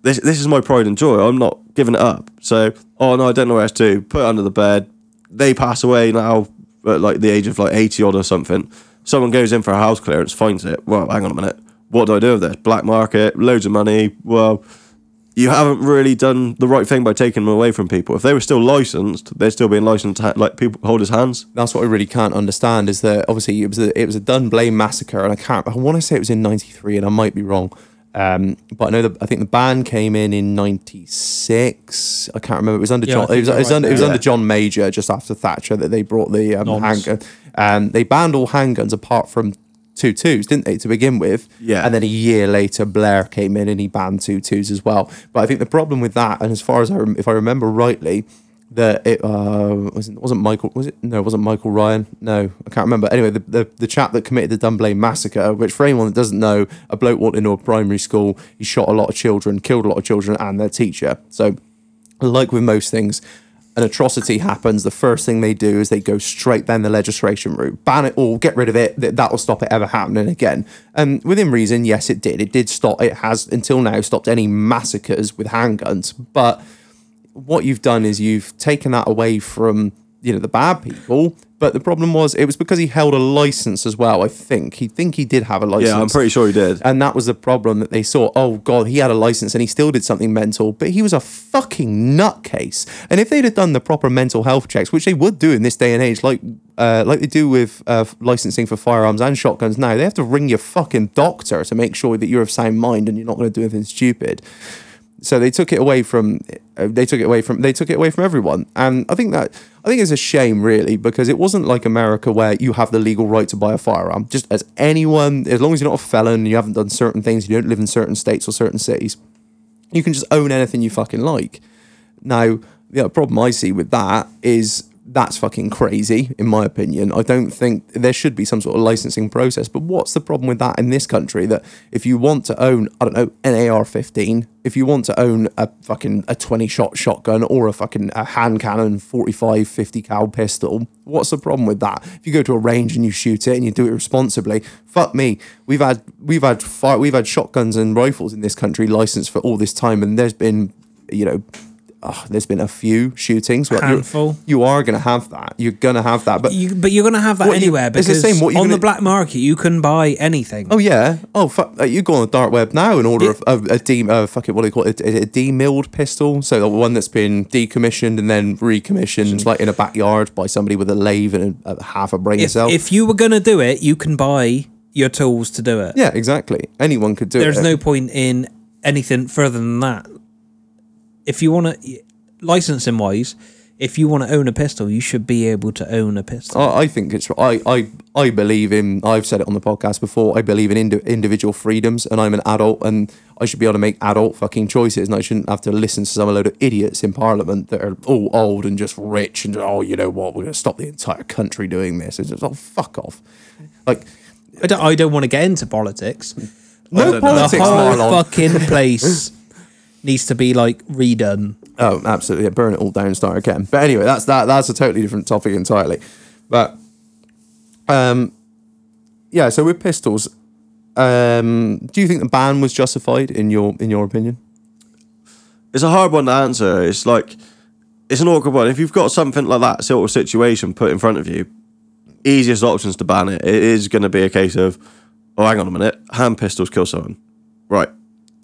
this, this is my pride and joy. I'm not giving it up. So, oh no, I don't know where else to. Put it under the bed. They pass away now at like the age of like 80 odd or something. Someone goes in for a house clearance, finds it. Well, hang on a minute. What do I do with this? Black market, loads of money. Well, you haven't really done the right thing by taking them away from people. If they were still licensed, they're still being licensed to ha- like people hold his hands. that's what I really can't understand. Is that obviously it was a, it was a Dunblane massacre, and I can't. I want to say it was in '93, and I might be wrong. Um, but I know that I think the ban came in in '96. I can't remember. It was under Yeah, John. It was, it was, right under, it was there. under John Major just after Thatcher that they brought the um, handgun. Um, they banned all handguns apart from two twos, didn't they, to begin with? Yeah. And then a year later, Blair came in and he banned two twos as well. But I think the problem with that, and as far as I, rem- if I remember rightly, that it uh, wasn't wasn't Michael was it no it wasn't Michael Ryan no I can't remember anyway the, the the chap that committed the Dunblane massacre which for anyone that doesn't know a bloke walked into a primary school he shot a lot of children killed a lot of children and their teacher so like with most things, an atrocity happens, the first thing they do is they go straight down the legislation route, ban it all, get rid of it. That will stop it ever happening again. And within reason, yes, it did. It did stop. It has until now stopped any massacres with handguns. But what you've done is you've taken that away from you know the bad people. But the problem was it was because he held a license as well. I think he think he did have a license. Yeah, I'm pretty sure he did. And that was the problem that they saw. Oh God, he had a license and he still did something mental, but he was a fucking nutcase. And if they'd have done the proper mental health checks, which they would do in this day and age, like uh, like they do with uh, licensing for firearms and shotguns now, they have to ring your fucking doctor to make sure that you're of sound mind and you're not going to do anything stupid. So they took it away from uh, they took it away from they took it away from everyone, and I think that I think it's a shame really because it wasn't like America where you have the legal right to buy a firearm just as anyone as long as you're not a felon, you haven't done certain things, you don't live in certain states or certain cities, you can just own anything you fucking like. Now the problem I see with that is that's fucking crazy, in my opinion. I don't think there should be some sort of licensing process. But what's the problem with that in this country? That if you want to own, I don't know, an AR-15, if you want to own a fucking a 20 shot shotgun or a fucking a hand cannon 45, 50 cal pistol, what's the problem with that? If you go to a range and you shoot it and you do it responsibly, fuck me. We've had we've had fire, we've had shotguns and rifles in this country licensed for all this time, and there's been you know oh, there's been a few shootings. Well, Handful. You are going to have that. You're going to have that. But You, but you're going to have that What you- anywhere it's the because same, what on the gonna- black market you can buy anything. oh yeah, oh fuck, uh, you go on the dark web now and order a, a, a de uh, fuck it, what do you call it? A, a demilled pistol. So the one that's been decommissioned and then recommissioned, like in a backyard by somebody with a lathe and a, a half a brain if, cell. if you were going to do it, you can buy your tools to do it. yeah, exactly. Anyone could do There's it. There's no point in anything further than that. If you want to, licensing wise, if you want to own a pistol, you should be able to own a pistol. I, I think it's I, I I believe in I've said it on the podcast before I believe in indi- individual freedoms and I'm an adult and I should be able to make adult fucking choices and I shouldn't have to listen to some load of idiots in parliament that are all old and just rich and oh you know what we're going to stop the entire country doing this it's just oh fuck off like I don't, I don't want to get into politics. no don't. The politics whole Marlon. fucking place needs to be like redone. Oh, absolutely. Yeah, burn it all down, start again. But anyway, that's that. That's a totally different topic entirely. But um, yeah. So with pistols, um, do you think the ban was justified in your in your opinion? it's a hard one to answer. It's like it's an awkward one. If you've got something like that sort of situation put in front of you, easiest options to ban it. It is going to be a case of, oh, hang on a minute, hand pistols kill someone, right?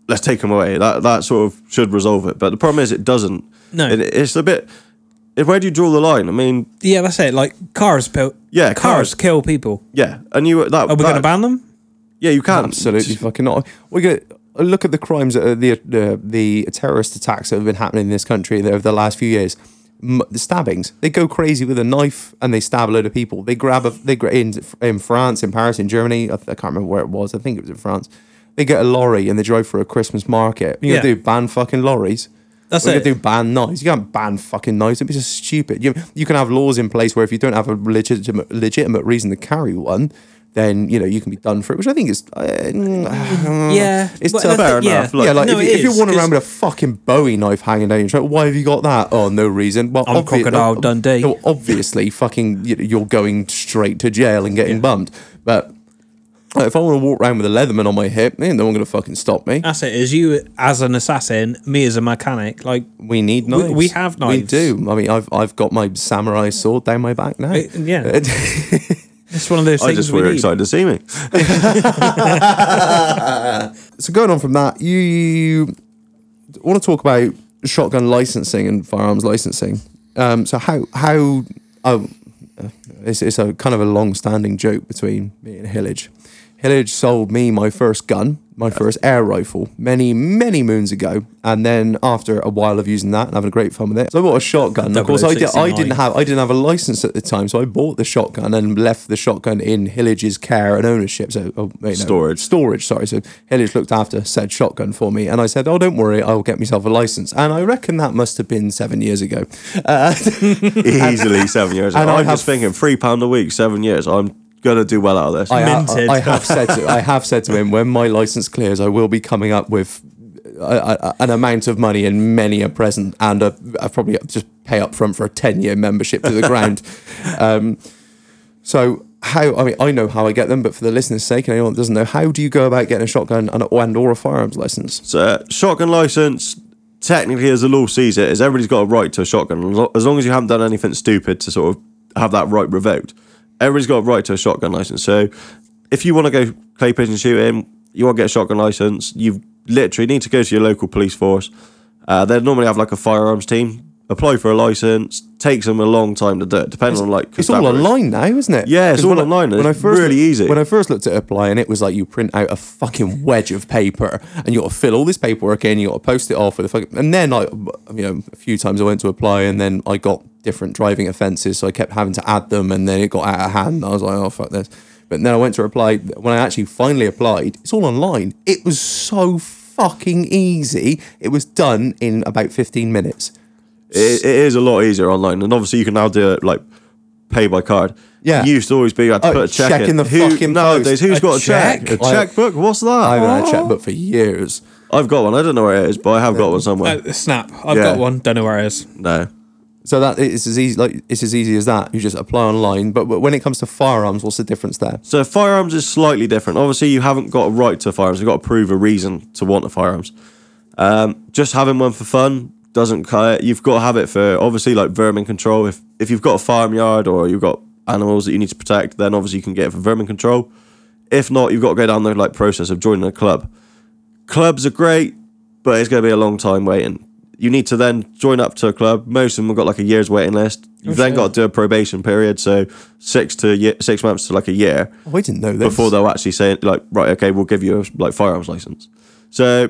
Let's take them away. That that sort of should resolve it. But the problem is, it doesn't. No. It- it's a bit. Where do you draw the line? I mean, Yeah, that's it. Like cars, pil- Yeah, cars cars. kill people. yeah, and you that. Are we going to ban them? Yeah, you can Absolutely fucking not. We get look at the crimes, that are the the the terrorist attacks that have been happening in this country over the last few years. M- the stabbings. They go crazy with a knife and they stab a load of people. They grab a they gra- in in France, in Paris, in Germany. I, th- I can't remember where it was. I think it was in France. They get a lorry and they drive for a Christmas market. You Yeah. gonna do ban fucking lorries. That's We're it. gonna do ban knives. You can't ban fucking knives. It'd be just stupid. You you can have laws in place where if you don't have a legitimate legitimate reason to carry one, then you know you can be done for it. Which I think is uh, yeah, it's tough. Fair yeah. enough, like- yeah, like No, if, if you're 'cause- around with a fucking Bowie knife hanging down your throat, why have you got that? Oh, no reason. Well, I'm Crocodile Dundee. obviously, fucking, you- you're going straight to jail and getting bummed. But if I want to walk around with a Leatherman on my hip, ain't no one gonna fucking stop me. That's it. Is you as an assassin, me as a mechanic. Like, We need knives. we have knives. We knives. do. I mean, I've I've got my samurai sword down my back now. it- yeah, it's one of those I things just we were need. excited to see me. so going on from that, you, you want to talk about shotgun licensing and firearms licensing. Um, so how how oh, uh, it's, it's a kind of a long-standing joke between me and Hillage. Hillage sold me my first gun, my first air rifle, many many moons ago, and then after a while of using that and having a great fun with it, so I bought a shotgun. Of course, I, did, I didn't have I didn't have a license at the time, so I bought the shotgun and left the shotgun in Hillage's care and ownership. So oh, you know, Storage. storage. Sorry, so Hillage looked after said shotgun for me, and I said, "Oh, don't worry, I'll get myself a license." And I reckon that must have been seven years ago. Uh, Easily seven years. and I'm I just thinking three pound a week, seven years. I'm gonna do well out of this. I, ha- Minted. I have said to I have said to him when my license clears, I will be coming up with a, a, an amount of money and many a present, and a, I probably just pay up front for a ten year membership to the ground. Um, so how I mean I know how I get them, but for the listeners' sake, and anyone that doesn't know, how do you go about getting a shotgun and, and or a firearms license? So, uh, shotgun license, technically, as the law sees it, is everybody's got a right to a shotgun as long as you haven't done anything stupid to sort of have that right revoked. Everybody's got a right to a shotgun license. So, if you want to go clay pigeon shooting, you want to get a shotgun license, you literally need to go to your local police force. Uh, they normally have like a firearms team. Apply for a license. Takes them a long time to do it, depending on like. It's all online now, isn't it? Yeah, it's all I- online. When I It's first really easy. When I first looked at applying, it was like you print out a fucking wedge of paper and you got to fill all this paperwork in. You got to post it off with a fucking. And then I, you know, a few times I went to apply and then I got different driving offences, so I kept having to add them, and then it got out of hand. I was like, oh fuck this. But then I went to apply. When I actually finally applied, it's all online. It was so fucking easy. It was done in about fifteen minutes. It, it is a lot easier online, and obviously you can now do it like pay by card. Yeah. It used to always be you had to Oh, put a check, check in. in the Who, fucking nowadays, post. who's A got a check? check? A I- checkbook? What's that? I haven't had a checkbook for years. I've got one. I don't know where it is, but I have got one somewhere. Uh, snap. I've Yeah. got one. Don't know where it is. no. So that it's as easy like it's as easy as that. You just apply online. But but when it comes to firearms, what's the difference there? So firearms is slightly different. Obviously, you haven't got a right to firearms. You've got to prove a reason to want a firearms. Um, just having one for fun doesn't cut it. You've got to have it for obviously like vermin control. If if you've got a farmyard or you've got animals that you need to protect, then obviously you can get it for vermin control. If not, you've got to go down the like process of joining a club. Clubs are great, but it's going to be a long time waiting. You need to then join up to a club. Most of them have got like a year's waiting list. Oh, You've then got to do a probation period, so six to ye- six months to like a year Oh, I didn't know this. before they'll actually say like right okay we'll give you a like firearms license so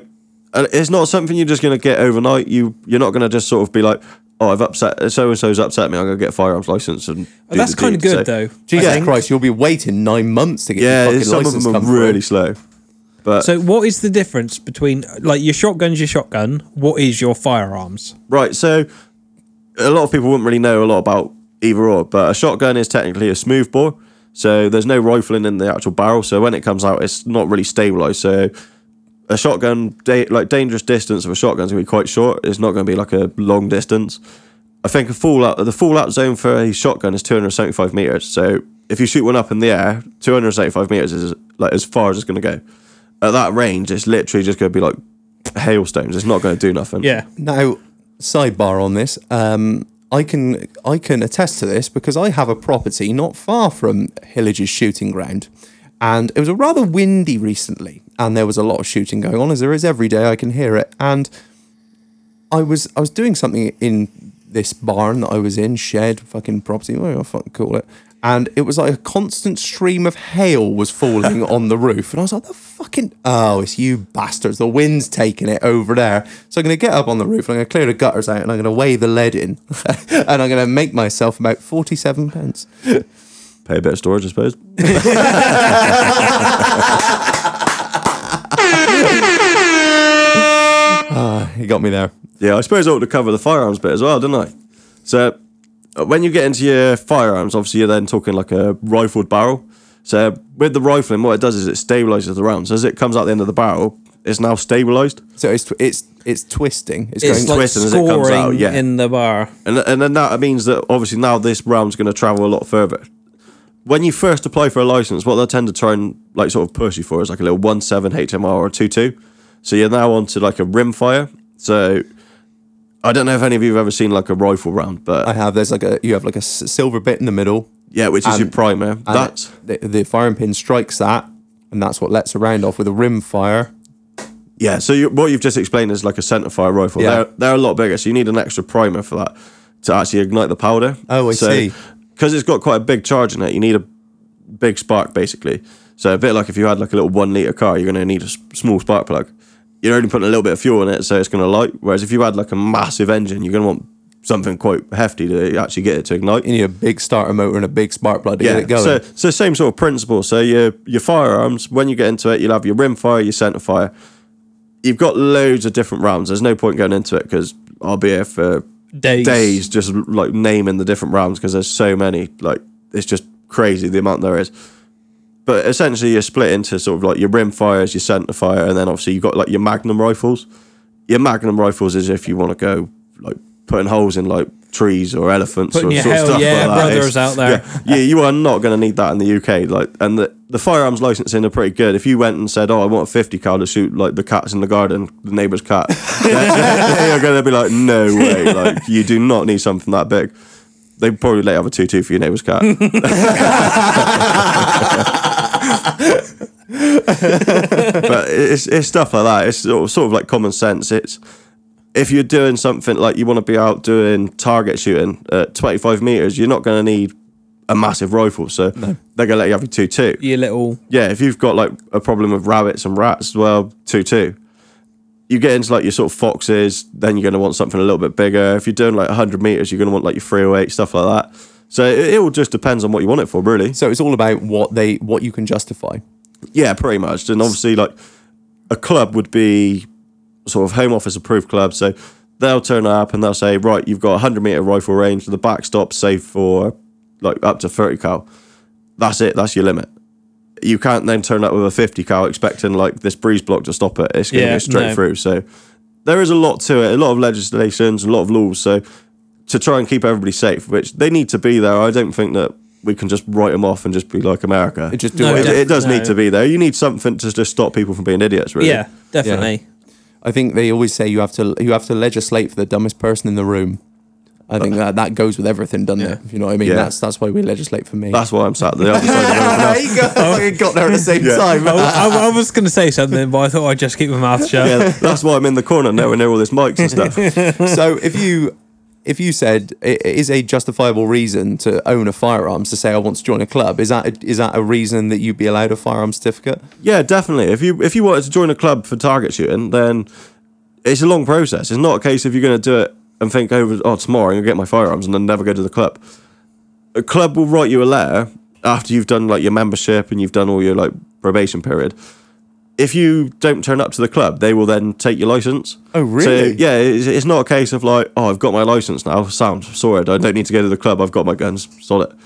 it's not something you're just going to get overnight you you're not going to just sort of be like oh, I've upset so and so's upset me. I'm gonna get a firearms license and. Oh, do that's the kind of deed." good So- though. Jesus think. Christ, you'll be waiting nine months to get Yeah, your fucking some of license them are come really slow. But So what is the difference between like your shotgun's your shotgun? What is your firearms? Right, so a lot of people wouldn't really know a lot about either or, but a shotgun is technically a smooth bore, so there's no rifling in the actual barrel. So when it comes out, it's not really stabilized. So a shotgun, da- like dangerous distance of a shotgun, is gonna be quite short. It's not gonna be like a long distance. I think a fallout, the fallout zone for a shotgun is 275 meters. So if you shoot one up in the air, 275 meters is like as far as it's gonna go. At that range, it's literally just gonna be like hailstones. It's not gonna do nothing. Yeah. Now, sidebar on this. Um, I can I can attest to this because I have a property not far from Hillage's shooting ground, and it was a rather windy recently, and there was a lot of shooting going on as there is every day. I can hear it, and I was I was doing something in this barn that I was in, shed, fucking property, whatever I fucking call it. And it was like a constant stream of hail was falling on the roof. And I was like, the fucking oh, it's you bastards. The wind's taking it over there. So I'm gonna get up on the roof and I'm gonna clear the gutters out and I'm gonna weigh the lead in. and I'm gonna make myself about forty seven pence. Pay a bit of storage, I suppose. Ah, you got me there. Yeah, I suppose I ought to cover the firearms bit as well, didn't I? So, Uh, when you get into your firearms, obviously you're then talking like a rifled barrel. So, with the rifling, what it does is it stabilizes the rounds. As it comes out the end of the barrel, it's now stabilized. So it's it's it's twisting. It's, It's going like twisting as it comes out, yeah. in the bar. And, and then that means that obviously now this round's going to travel a lot further. When you first apply for a license, what they'll tend to try and like sort of push you for is like a little 1.7 HMR or a 2.2. So you're now onto like a rim fire. So I don't know if any of you have ever seen like a rifle round, but I have there's like a you have like a s- silver bit in the middle. yeah, which is your primer. and That's the, the firing pin strikes that, and that's what lets a round off with a rim fire. Yeah, so you, what you've just explained is like a centre fire rifle. Yeah. They're, they're a lot bigger, so you need an extra primer for that to actually ignite the powder. Oh, I so, see. Because it's got quite a big charge in it, you need a big spark basically. So a bit like if you had like a little one litre car, you're going to need a s- small spark plug. You're only putting a little bit of fuel in it, so it's going to light. Whereas if you had like a massive engine, you're going to want something quite hefty to actually get it to ignite. You need a big starter motor and a big spark plug to get it going. So, so same sort of principle. So your your firearms, when you get into it, you'll have your rim fire, your centre fire. You've got loads of different rounds. There's no point going into it because I'll be here for Days. days just like naming the different rounds because there's so many. Like it's just crazy the amount there is. But essentially, you're split into sort of like your rim fires, your centre fire, and then obviously you've got like your magnum rifles. Your magnum rifles is if you want to go like putting holes in like trees or elephants Putting or sort of hell stuff yeah like that. brothers It's- out there. Yeah, yeah, you are not going to need that in the UK. Like, and the, the firearms licensing are pretty good. If you went and said, "Oh, I want a 50 cal to shoot like the cats in the garden, the neighbour's cat," they are going to be like, "No way! Like, you do not need something that big." They probably let you have a two-two for your neighbour's cat. but it's it's stuff like that. It's sort of, sort of like common sense. It's if you're doing something like you want to be out doing target shooting at 25 meters, you're not going to need a massive rifle. So they're going to let you have your two two. Your little Yeah, if you've got like a problem with rabbits and rats, well, two two. You get into like your sort of foxes, then you're going to want something a little bit bigger. If you're doing like 100 meters, you're going to want like your 308 stuff like that. So it, it all just depends on what you want it for, really. So it's all about what they what you can justify. Yeah, pretty much. And obviously, like a club would be sort of home office approved club. So they'll turn up and they'll say, right, you've got a 100 meter rifle range, the backstop safe for like up to 30 cal. That's it, that's your limit. You can't then turn up with a 50 cal expecting like this breeze block to stop it. It's going to Yeah, go straight no. through. So there is a lot to it, a lot of legislations, a lot of laws. So to try and keep everybody safe, which they need to be there, I don't think that we can just write them off and just be like America. It just do No, it. It, it does No. need to be there. You need something to just stop people from being idiots, really. yeah, definitely. I think they always say you have to you have to legislate for the dumbest person in the room. I think that that goes with everything, doesn't it? You know what I mean. Yeah. That's that's why we legislate for me. That's why I'm sat the other side of everyone else. you got, fucking got there at the same Yeah. time. I, I- I was going to say something, but I thought I'd just keep my mouth shut. Yeah, that's why I'm in the corner now and there all this mics and stuff. so if you if you said it is a justifiable reason to own a firearms to say I want to join a club, is that is that a reason that you'd be allowed a firearms certificate? Yeah, definitely. If you if you wanted to join a club for target shooting, then it's a long process. It's not a case if you're going to do it and think over, oh, tomorrow I'm gonna get my firearms, and then never go to the club. A club will write you a letter after you've done like your membership and you've done all your like probation period. If you don't turn up to the club, they will then take your license. Oh, really? So, yeah, it's, it's not a case of like, oh, I've got my license now. Sound sorted. I don't need to go to the club. I've got my guns. Solid.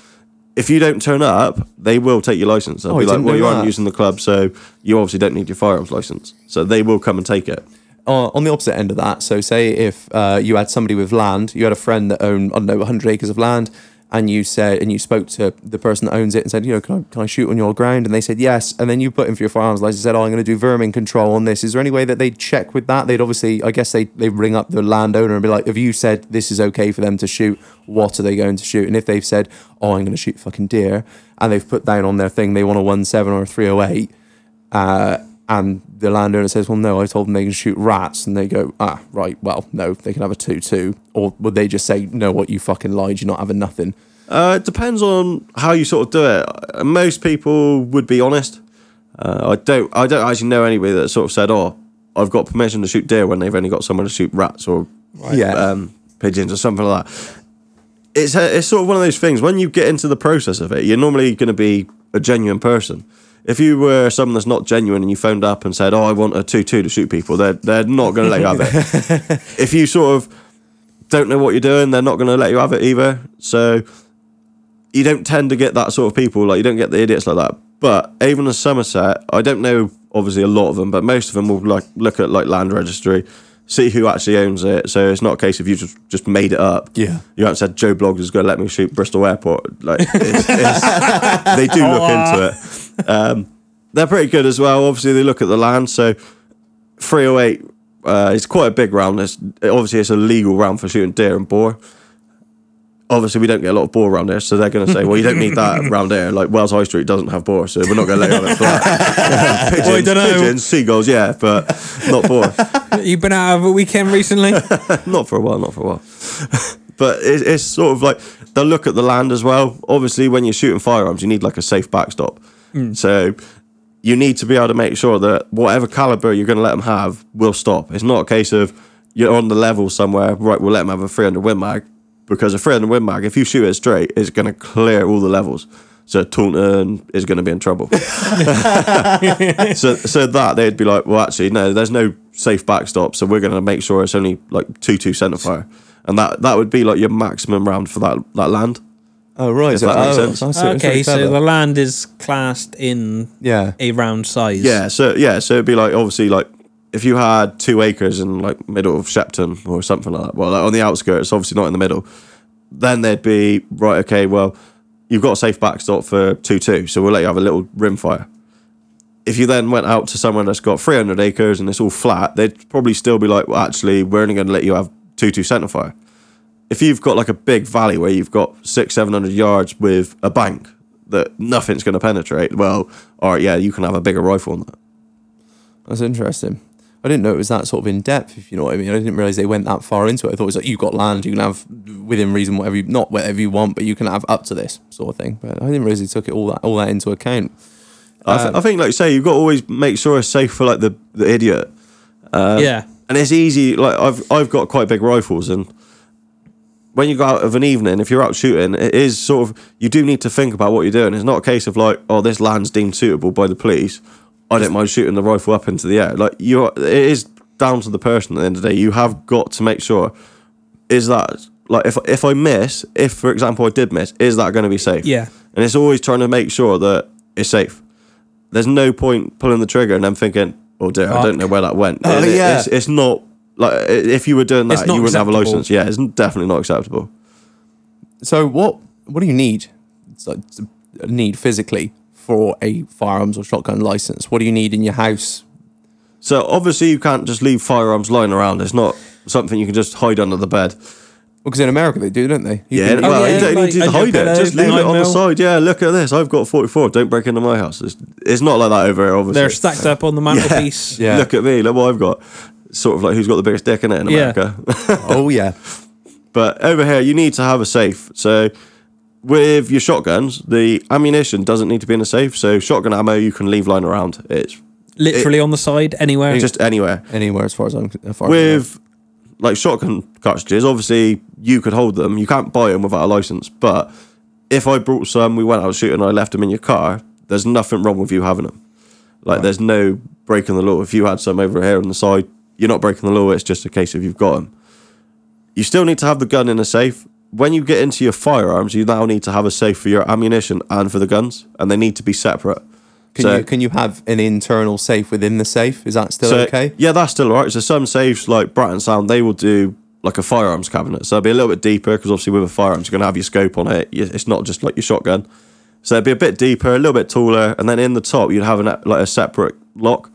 If you don't turn up, they will take your license. They'll Oh, be like, well, you aren't using the club, so you obviously don't need your firearms license. So they will come and take it. uh, on the opposite end of that, so say if uh, you had somebody with land, you had a friend that owned, I don't know, 100 acres of land, and you said, and you spoke to the person that owns it and said, you know, can I, can I shoot on your ground? And they said yes. And then you put in for your firearms license and said, oh, I'm going to do vermin control on this. Is there any way that they'd check with that? They'd obviously, I guess they they ring up the landowner and be like, if you said this is okay for them to shoot, what are they going to shoot? And if they've said, oh, I'm going to shoot fucking deer, and they've put down on their thing they want a 17 or a 308, uh, and the landowner says, "Well, no, I told them they can shoot rats," and they go, "Ah, right, well, no, they can have a 2 2. or would they just say, "No, what you fucking lied, you're not having nothing"? Uh, it depends on how you sort of do it. Uh, Most people would be honest. Uh, I don't. I don't actually know anybody that sort of said, "Oh, I've got permission to shoot deer," when they've only got someone to shoot rats or Yeah. um, pigeons or something like that. It's a, it's sort of one of those things. When you get into the process of it, you're normally going to be a genuine person. If you were someone that's not genuine and you phoned up and said, "Oh, I want a two-two to shoot people," they're they're not going to let you have it. if you sort of don't know what you're doing, they're not going to let you have it either. So you don't tend to get that sort of people. Like you don't get the idiots like that. But even in Somerset, I don't know obviously a lot of them, but most of them will like look at like land registry, see who actually owns it. So it's not a case of you just just made it up. Yeah. You haven't said Joe Bloggs is going to let me shoot Bristol Airport. Like it's, it's, they do look into it. Um, they're pretty good as well. Obviously, they look at the land. So 308 uh, it's quite a big round. It's, obviously, it's a legal round for shooting deer and boar. Obviously, we don't get a lot of boar around here, so they're going to say, "Well, you don't need that round here." Like Wells High Street doesn't have boar, so we're not going to lay have it that. pigeons, I dunno. pigeons, seagulls, yeah, but not boar. You've been out of a weekend recently? not for a while, not for a while. but it, it's sort of like they'll look at the land as well. Obviously, when you're shooting firearms, you need like a safe backstop. Mm. So you need to be able to make sure that whatever caliber you're going to let them have will stop. It's not a case of you're on the level somewhere, right? We'll let them have a 300 Win Mag because a 300 Win Mag, if you shoot it straight, it's going to clear all the levels. So Taunton is going to be in trouble. so, so that they'd be like, well, actually, no, there's no safe backstop, so we're going to make sure it's only like two two centre fire, and that that would be like your maximum round for that that land. Oh right, If that makes sense. I see, it's okay, really so clever. the land is classed in yeah, a round size. Yeah, so yeah, so it'd be like obviously like if you had two acres in like middle of Shepton or something like that. Well, like on the outskirts, obviously not in the middle. Then they'd be right. Okay, well, you've got a safe backstop for two two, so we'll let you have a little rim fire. If you then went out to someone that's got 300 acres and it's all flat, they'd probably still be like, well, actually, we're only going to let you have two two centre fire. If you've got like a big valley where you've got six, seven hundred yards with a bank that nothing's going to penetrate, well, all right, yeah, you can have a bigger rifle on that. that's interesting. I didn't know it was that sort of in depth. If you know what I mean, I didn't realize they went that far into it. I thought it was like you got land, you can have within reason whatever you not whatever you want, but you can have up to this sort of thing. But I didn't realize they took it all that all that into account. I, th- I think, like you say, you've got to always make sure it's safe for like the, the idiot. Um, yeah. And it's easy. Like I've I've got quite big rifles, and when you go out of an evening, if you're out shooting, it is sort of you do need to think about what you're doing. It's not a case of like, oh, this land's deemed suitable by the police. I don't mind shooting the rifle up into the air. Like you, it is down to the person at the end of the day. You have got to make sure is that like if if I miss, if for example I did miss, is that going to be safe? Yeah. And it's always trying to make sure that it's safe. There's no point pulling the trigger and then thinking, oh dear, I don't know where that went. Oh, it- yeah. It's, it's not like if you were doing that, you wouldn't have a license. Yeah, it's definitely not acceptable. So what what do you need? It's like need physically for a firearms or shotgun license. What do you need in your house? So obviously you can't just leave firearms lying around. It's not something you can just hide under the bed. Because in America they do, don't they? You Yeah, can- well, yeah, you don't like need to hide it. Just leave it nine on the side. Yeah, look at this. I've got a 44. Don't break into my house. It's, it's not like that over here, obviously. They're stacked up on the mantelpiece. Yeah. Look at me. Look what I've got. Sort of like who's got the biggest dick in it in Yeah. America. oh yeah. But over here, you need to have a safe. So with your shotguns, the ammunition doesn't need to be in a safe. So shotgun ammo you can leave lying around. It's Literally on the side, anywhere. just anywhere. Anywhere as far as I'm as far as With like shotgun cartridges, obviously you could hold them. You can't buy them without a license. But if I brought some, we went out shooting, and I left them in your car. There's nothing wrong with you having them. Like there's no breaking the law. If you had some over here on the side, you're not breaking the law. It's just a case of you've got them. You still need to have the gun in a safe. When you get into your firearms, you now need to have a safe for your ammunition and for the guns, and they need to be separate. Can So- you can you have an internal safe within the safe? Is that still So, okay? Yeah, that's still alright. So some safes like Brattonsound, they will do like a firearms cabinet. So it'll be a little bit deeper because obviously with a firearms, you're gonna have your scope on it. It's not just like your shotgun. So it'd be a bit deeper, a little bit taller, and then in the top you'd have an, like a separate lock.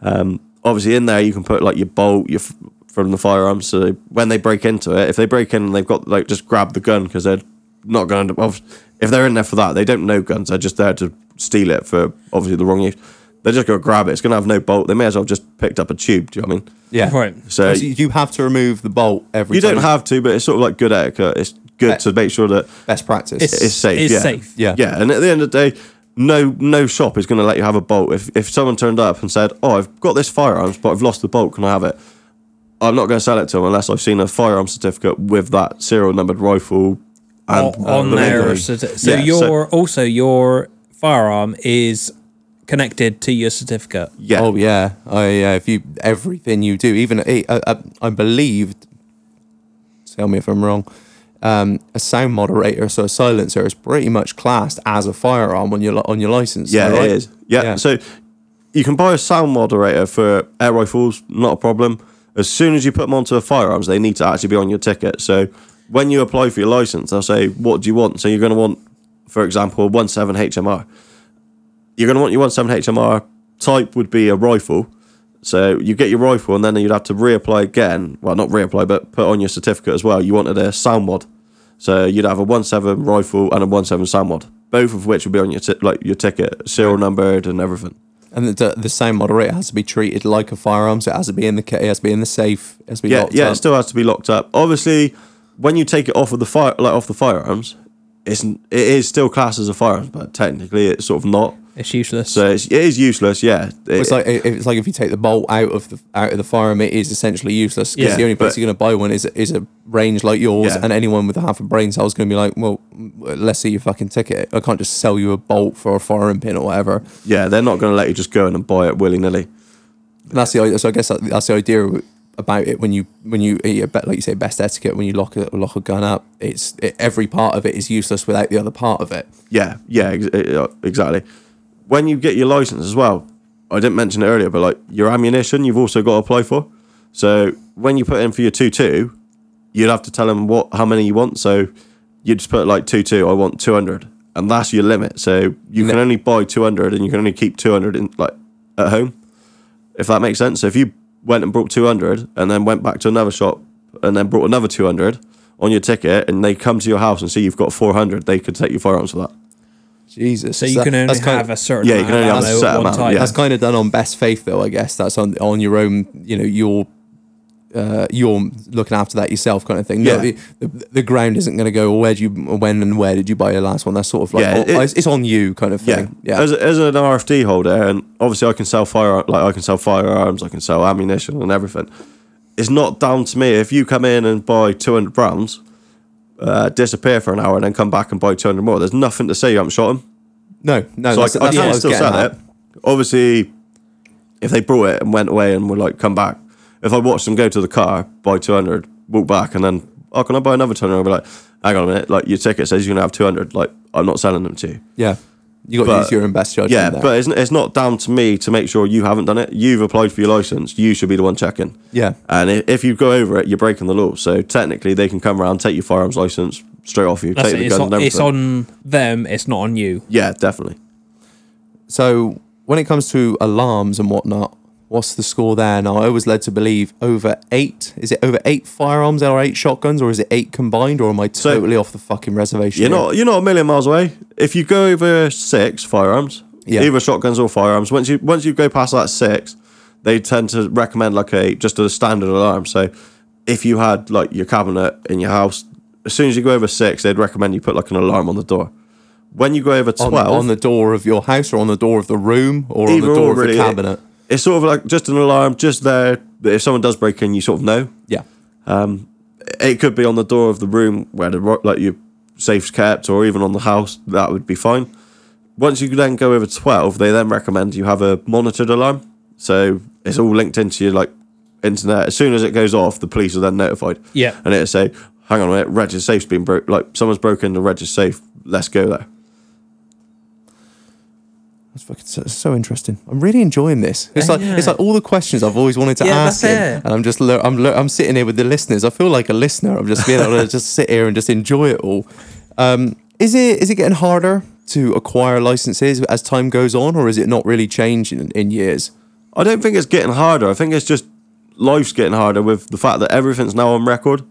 Um, obviously in there you can put like your bolt, your f- from the firearms. So when they break into it, if they break in and they've got like just grab the gun because they're not going to. Well, if they're in there for that, they don't know guns. They're just there to steal it for obviously the wrong use. They're just going to grab it. It's going to have no bolt. They may as well have just picked up a tube. Do you know what I mean? Yeah. Right. So So you have to remove the bolt every you time. don't have to, but it's sort of like good etiquette. It's good Yeah. to make sure that best practice. it's safe. It's yeah. safe. Yeah. yeah. And at the end of the day, no no shop is going to let you have a bolt. If if someone turned up and said, "Oh, I've got this firearms, but I've lost the bolt. Can I have it?" I'm not going to sell it to them unless I've seen a firearm certificate with that serial numbered rifle and on, on the there. So, so Yeah, your also your firearm is connected to your certificate. Yeah. Oh yeah, I yeah. If you everything you do, even eh, uh, uh, I believe. Tell me if I'm wrong. Um, a sound moderator, so a silencer, is pretty much classed as a firearm on your on your license. Yeah, right? it is. Yeah. Yeah. So you can buy a sound moderator for air rifles, not a problem. As soon as you put them onto a firearms, they need to actually be on your ticket. So when you apply for your license, they'll say, "What do you want?" So you're going to want, for example, a 17 HMR. You're going to want your 17 HMR type would be a rifle. So you get your rifle, and then you'd have to reapply again. Well, not reapply, but put on your certificate as well. You wanted a sound mod. So you'd have a 17 rifle and a 17 sound mod, both of which would be on your ti- like your ticket, serial numbered and everything. And the, the sound moderator has to be treated like a firearm, so it has to be in the it has to be in the safe, it has to be Yeah, locked yeah, up. it still has to be locked up. Obviously, when you take it off of the fire, like off the firearms, it's it is still classed as a firearms, but technically it's sort of not. It's useless. So it's, it is useless. Yeah, It- It's like it's like if you take the bolt out of the out of the firearm, it is essentially useless because Yeah, the only place but- you're going to buy one is is a range like yours, Yeah. and anyone with a half a brain cell is going to be like, well, let's see your fucking ticket. I can't just sell you a bolt for a firing pin or whatever. yeah, they're not going to let you just go in and buy it willy nilly. That's the. So I guess that's the idea about it when you when you like you say best etiquette when you lock a lock a gun up. It's it, every part of it is useless without the other part of it. Yeah, yeah, ex- uh, exactly. When you get your license as well, I didn't mention it earlier, but like your ammunition, you've also got to apply for. So when you put in for your two two, you'd have to tell them what how many you want. So you just put like two two. I want two hundred, and that's your limit. So you can only buy two hundred, and you can only keep two hundred in like at home. If that makes sense. So if you went and brought two hundred, and then went back to another shop, and then brought another two hundred on your ticket, and they come to your house and see you've got four hundred, they could take your firearms for that. Jesus. so you can only that's kind have of- a certain Yeah, you can only have a ammo set at one amount, time. yeah. That's kind of done on best faith, though. I guess that's on on your own. You know, you're uh, you're looking after that yourself, kind of thing. No, Yeah. the, the, the ground isn't going to go. Well, where do you when and where did you buy your last one? That's sort of like Yeah, oh, it- it's, it's on you, kind of thing. Yeah, As, as an RFD holder, and obviously I can sell fire, like I can sell firearms, I can sell ammunition and everything. It's not down to me if you come in and buy two hundred rounds, uh, disappear for an hour, and then come back and buy two hundred more. There's nothing to say you haven't shot them. no, no. so that's, I, I that's can was still sell at. it. Obviously, if they brought it and went away and were like come back, if I watched them go to the car, buy two hundred, walk back, and then oh can I buy another two hundred? I'll be like, hang on a minute, like your ticket says you're gonna have two hundred. Like I'm not selling them to you. Yeah, you got to use your own best judgment. Yeah, there. but it's, it's not down to me to make sure you haven't done it. You've applied for your license. You should be the one checking. yeah, And i- if you go over it, you're breaking the law. So technically, they can come around, take your firearms license straight off you, That's take it. the It's, gun on, and it's on them. It's not on you. Yeah, definitely. So when it comes to alarms and whatnot, what's the score there? Now I was led to believe over eight. Is it over eight firearms or eight shotguns, or is it eight combined, or am I So- totally off the fucking reservation? You're here? not you're not a million miles away. If you go over six firearms, Yeah. either shotguns or firearms, once you once you go past that six, they tend to recommend like a just a standard alarm. So if you had like your cabinet in your house, as soon as you go over six, they'd recommend you put like an alarm on the door. When you go over on, twelve, on the door of your house, or on the door of the room, or on the door or, of the really. cabinet. It's sort of like just an alarm, just there. That if someone does break in, you sort of know. Yeah, Um, it could be on the door of the room where the like your safe's kept, or even on the house. That would be fine. Once you then go over twelve, they then recommend you have a monitored alarm. So it's all linked into your like internet. As soon as it goes off, the police are then notified. Yeah. and it'll say, "Hang on a minute, Reg's safe's been broke. Like someone's broken the Reg's safe. Let's go there." That's fucking so, so interesting. I'm really enjoying this. It's like Yeah. it's like all the questions I've always wanted to Yeah, ask him, it. and I'm just lear- I'm lear- I'm sitting here with the listeners. I feel like a listener. I'm just being able to just sit here and just enjoy it all. Um, is it is it getting harder to acquire licenses as time goes on, or is it not really changing in, in years? I don't think it's getting harder. I think it's just life's getting harder with the fact that everything's now on record.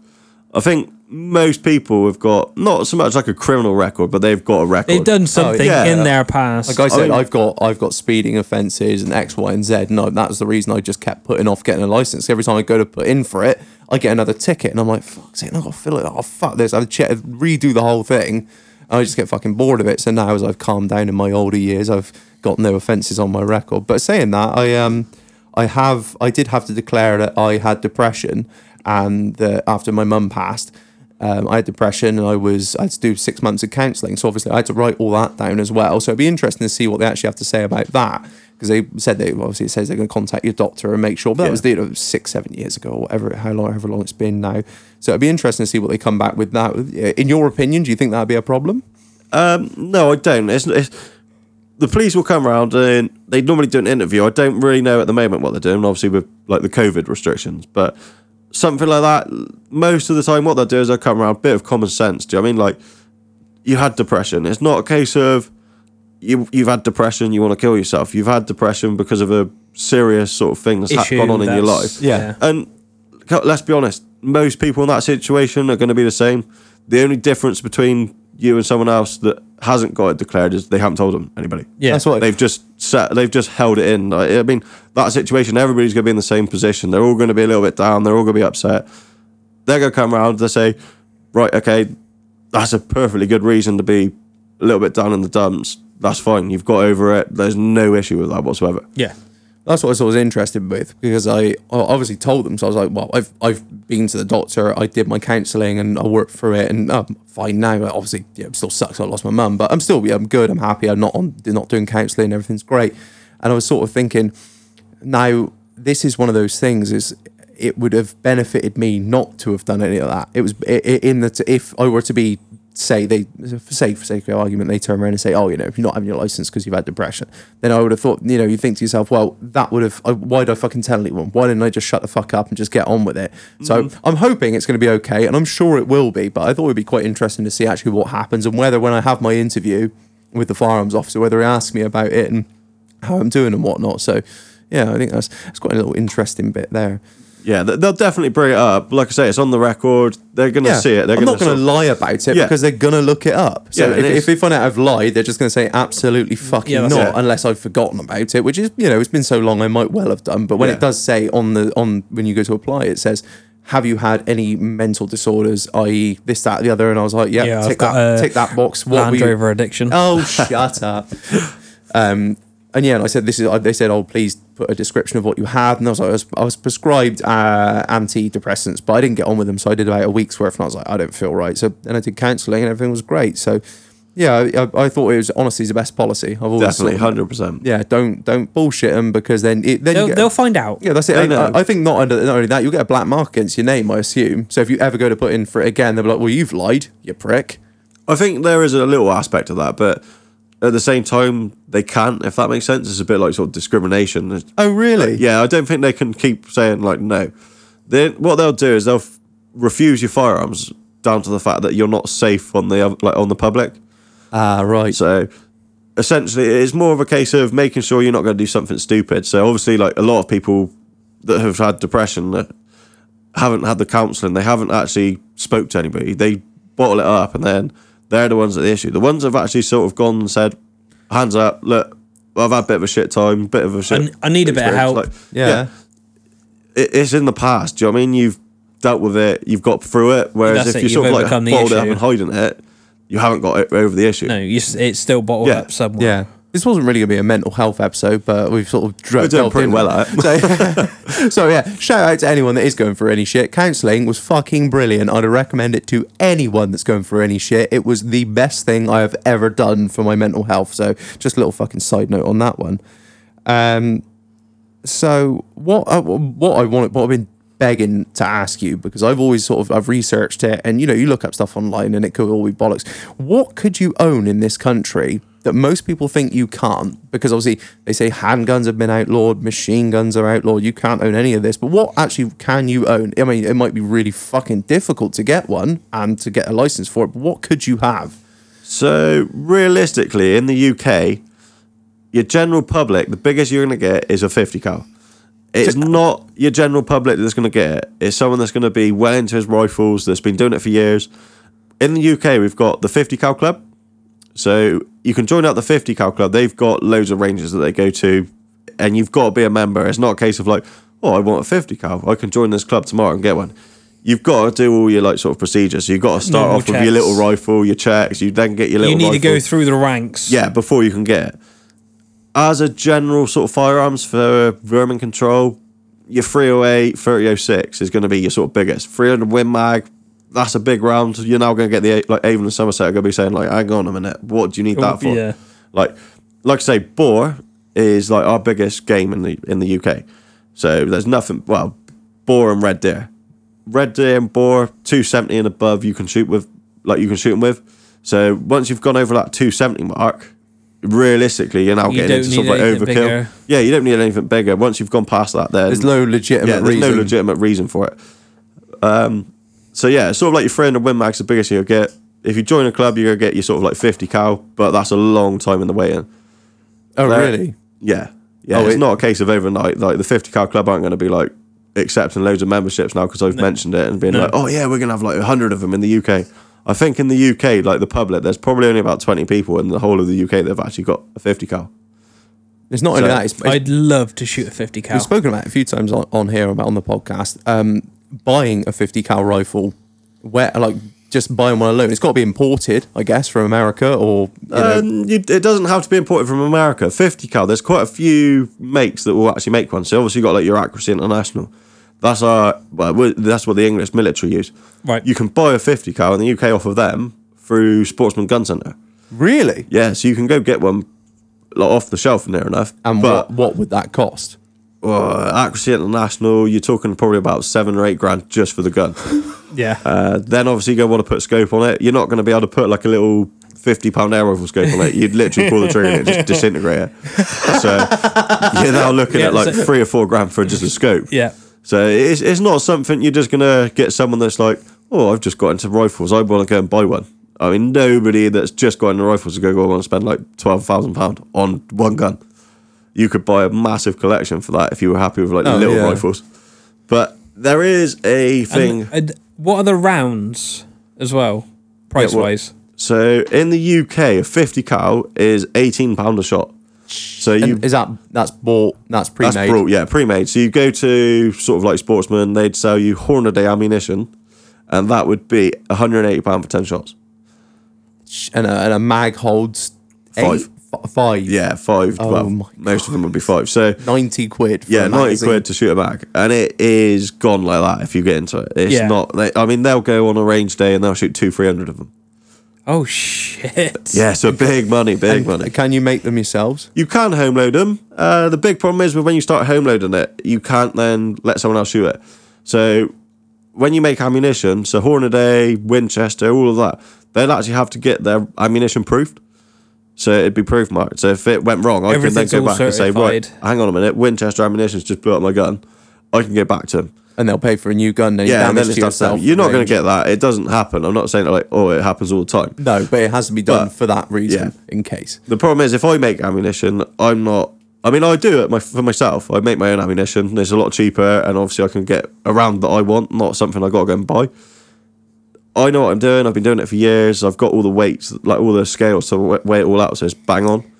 I think most people have got not so much like a criminal record, but they've got a record. They've done something yeah. in their past. Like I said, mean- I've got I've got speeding offences and X, Y, and Z, and I, that was the reason I just kept putting off getting a license. Every time I go to put in for it, I get another ticket, and I'm like, "Fuck sake!" I got to fill it. Oh fuck this! I've check, redo the whole thing, I just get fucking bored of it. So now, as I've calmed down in my older years, I've got no offences on my record. But saying that, I um, I have I did have to declare that I had depression, and that after my mum passed. Um, I had depression and I was I had to do six months of counselling. So obviously I had to write all that down as well. So it'd be interesting to see what they actually have to say about that because they said they obviously it says they're going to contact your doctor and make sure. But that Yeah. was you know, six seven years ago or whatever how long however long it's been now. So it'd be interesting to see what they come back with that. In your opinion, do you think that'd be a problem? Um, no, I don't. It's, it's the police will come around and they normally do an interview. I don't really know at the moment what they're doing, obviously with like the COVID restrictions, but something like that. Most of the time, what they'll do is they'll come around, a bit of common sense. Do you know what I mean like you had depression? It's not a case of you you've had depression, you want to kill yourself. You've had depression because of a serious sort of thing that's ha- Issue gone on in your life. Yeah. And let's be honest, most people in that situation are going to be the same. The only difference between you and someone else that hasn't got it declared is they haven't told them anybody. Yeah. That's what They've just set, they've just held it in. Like, I mean, that situation, everybody's going to be in the same position. They're all going to be a little bit down. They're all going to be upset. They're going to come around. They say, right, okay, that's a perfectly good reason to be a little bit down in the dumps. That's fine. You've got over it. There's no issue with that whatsoever. yeah. That's what I was interested with because I obviously told them. So I was like, well, I've I've been to the doctor, I did my counselling, and I worked through it, and I'm fine now. Obviously, yeah, it still sucks. I lost my mum, but I'm still yeah, I'm good. I'm happy. I'm not on not doing counselling. Everything's great. And I was sort of thinking, now this is one of those things. Is it would have benefited me not to have done any of that. It was in that if I were to be say they say for sake of argument they turn around and say oh you know if you're not having your license because you've had depression then I would have thought you know you think to yourself well that would have uh, why did I fucking tell anyone? Why didn't I just shut the fuck up and just get on with it? So mm-hmm. I'm hoping it's going to be okay and I'm sure it will be but I thought it would be quite interesting to see actually what happens and whether when I have my interview with the firearms officer whether he asks me about it and how I'm doing and whatnot. So yeah I think that's that's quite a little interesting bit there Yeah, they'll definitely bring it up. Like I say, it's on the record. They're going to see it. They're I'm gonna not going to lie about it Yeah. because they're going to look it up. So Yeah, it if, is. if they find out I've lied, they're just going to say absolutely fucking Yeah, not, it. unless I've forgotten about it. Which is, you know, it's been so long, I might well have done. But when Yeah. it does say on the on when you go to apply, it says. Have you had any mental disorders, i.e., this, that, the other? And I was like, yeah, Yeah, I've tick got that, tick that box. What Land were Rover addiction. Oh, shut up. Um, and yeah, and I said this is. They said, "Oh, please put a description of what you had." And I was like, I was, I was prescribed uh, antidepressants, but I didn't get on with them, so I did about a week's worth, and I was like, I don't feel right. So then I did counselling, and everything was great. So yeah, I, I thought it was honestly the best policy. I've always Definitely, hundred percent. Yeah, don't don't bullshit them because then it, then They'll, get, they'll find out. yeah, that's it. I, know. I, I think not, under, not only that, you'll get a black mark against your name, I assume. So if you ever go to put in for it again, they'll be like, "Well, you've lied, you prick." I think there is a little aspect of that, but at the same time, they can't. If that makes sense, it's a bit like sort of discrimination. Oh, really? Yeah, I don't think they can keep saying like no. Then what they'll do is they'll f- refuse your firearms down to the fact that you're not safe on the like on the public. Ah, right. So essentially, it's more of a case of making sure you're not going to do something stupid. So obviously, like a lot of people that have had depression that haven't had the counselling, they haven't actually spoke to anybody. They bottle it up, and then they're the ones at the issue. The ones that have actually sort of gone and said, "Hands up, look." I've had a bit of a shit time, bit of a shit. I- I need a bit of help. Like, yeah. it, it's in the past. Do you know what I mean? You've dealt with it, you've got through it. Whereas That's if it, you sort of like overcome bottled it up and hiding it, you haven't got it over the issue. No, you, it's still bottled Yeah. up somewhere. Yeah. This wasn't really going to be a mental health episode, but we've sort of dro- We're doing pretty well at it. So, so yeah, shout out to anyone that is going through any shit. Counselling was fucking brilliant. I'd recommend it to anyone that's going through any shit. It was the best thing I have ever done for my mental health. So just a little fucking side note on that one. Um, so what I, what I wanted, what I've been begging to ask you because I've always sort of I've researched it, and you know you look up stuff online and it could all be bollocks. What could you own in this country that most people think you can't? Because obviously they say handguns have been outlawed, machine guns are outlawed. You can't own any of this. But what actually can you own? I mean, it might be really fucking difficult to get one and to get a license for it. But what could you have? So realistically, in the UK, your general public, the biggest you're going to get is a 50 cal. It's not your general public that's going to get it. It's someone that's going to be well into his rifles, that's been doing it for years. In the UK, we've got the 50 cal club. So you can join up the 50 cal club. They've got loads of ranges that they go to, and you've got to be a member. It's not a case of like, oh, I want a 50 cal. I can join this club tomorrow and get one. You've got to do all your like sort of procedures. So you've got to start Normal off with your little rifle, your checks. You then get your little. You need to go through the ranks. Yeah, before you can get it. As a general sort of firearms for vermin control, your 308, 3006 is going to be your sort of biggest. 300 Win Mag, that's a big round. You're now going to get the, like, Avon and Somerset are going to be saying, like, hang on a minute, what do you need that for? yeah. Like, like I say, boar is like our biggest game in the in the UK. So there's nothing, well, boar and red deer. Red deer and boar, 270 and above, you can shoot with, like, you can shoot them with. So once you've gone over that 270 mark, realistically, you're now You getting don't into sort of like overkill. bigger. Yeah, you don't need anything bigger. Once you've gone past that, then There's no legitimate yeah, there's reason. no legitimate reason for it. Um, so yeah, it's sort of like your friend and Win Mag's the biggest you'll get. If you join a club, you're gonna get your sort of like 50 cal, but that's a long time in the waiting. oh There- really? Yeah, yeah. Oh, it's it- not a case of overnight. Like the 50 cal club aren't going to be like accepting loads of memberships now because I've mentioned it and being like, oh yeah, we're gonna have like hundred of them in the UK. I think in the UK, like the public, there's probably only about 20 people in the whole of the UK that have actually got a 50 cal. It's not only that. It's, it's I'd love to shoot a 50 cal. We've spoken about it a few times on, on here about on the podcast. Um, buying a 50 cal rifle, where like just buying one alone, it's got to be imported, I guess, from America or you know, Um, it doesn't have to be imported from America. 50 cal, there's quite a few makes that will actually make one. So obviously you got like your Accuracy International. That's our well, that's what the English military use. Right. You can buy a 50 cal in the UK off of them through Sportsman Gun Centre. really. Yeah, so you can go get one like, off the shelf near enough. And but what what would that cost? Uh, Accuracy International, you're talking probably about seven or eight grand just for the gun. yeah. Uh, then obviously you're going to want to put a scope on it. You're not going to be able to put like a little 50 pound air rifle scope on it. You'd literally pull the trigger and it just disintegrate it. So you're now looking Yeah, at like so- three or four grand for just a scope. yeah. So it's, it's not something you're just going to get someone that's like, oh, I've just got into rifles. I want to go and buy one. I mean, nobody that's just got into rifles is going to go and spend like £12,000 on one gun. You could buy a massive collection for that if you were happy with like Oh, little yeah. rifles. But there is a thing. And, and what are the rounds as well, price wise? So in the UK, a 50 cal is 18 pound a shot. So you And is that that's bought? That's that's pre-made. That's brought, yeah, pre-made. So you go to sort of like sportsman, they'd sell you Hornady ammunition, and that would be 180 pound for 10 shots. and a, and a mag holds Five. eight, f- five. Yeah, five. Oh well, most of them would be five. So ninety quid. For yeah, 90 quid to shoot a mag, and it is gone like that if you get into it. It's Yeah. not. They, I mean, they'll go on a range day and they'll shoot two, three hundred of them. Oh, shit. Yeah, so big money, big money. Can you make them yourselves? You can home load them. Uh, the big problem is with when you start home loading it, you can't then let someone else shoot it. So when you make ammunition, so Hornady, Winchester, all of that, they'll actually have to get their ammunition proofed. So it'd be proof marked. So if it went wrong, I can then go back and say, right, hang on a minute, Winchester ammunition's just blew up my gun. I can get back to them. And they'll pay for a new gun. Then Yeah, and then damage it's to yourself. You're not going to get that. It doesn't happen. I'm not saying that like, oh, it happens all the time. No, but it has to be done But- for that reason, yeah. in case. The problem is, if I make ammunition, I'm not. I mean, I do it my, for myself. I make my own ammunition. It's a lot cheaper, and obviously, I can get a round that I want, not something I got to go and buy. I know what I'm doing. I've been doing it for years. I've got all the weights, like all the scales, to weigh it all out, so it's bang on.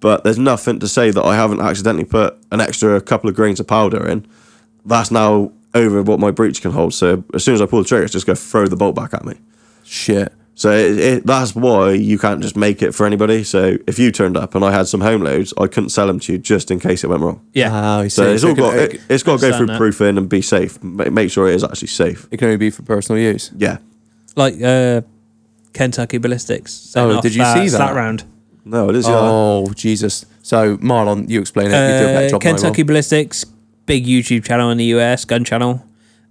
But there's nothing to say that I haven't accidentally put an extra couple of grains of powder in. That's now over what my breech can hold. So as soon as I pull the trigger, it's just going to throw the bolt back at me. Shit. So it, it, that's why you can't just make it for anybody. So if you turned up and I had some home loads, I couldn't sell them to you just in case it went wrong. Yeah. Ah, I see. So it's all got it, it, it's got to go through that. proofing and be safe. Make sure it is actually safe. it can only be for personal use. Yeah. Like uh, Kentucky Ballistics. setting Oh, off did you see that? SLAP round. No, it is. Yeah. Oh Jesus! So Marlon, you explain it. you do a better Uh, job than I will. Kentucky Ballistics, big YouTube channel in the US, gun channel,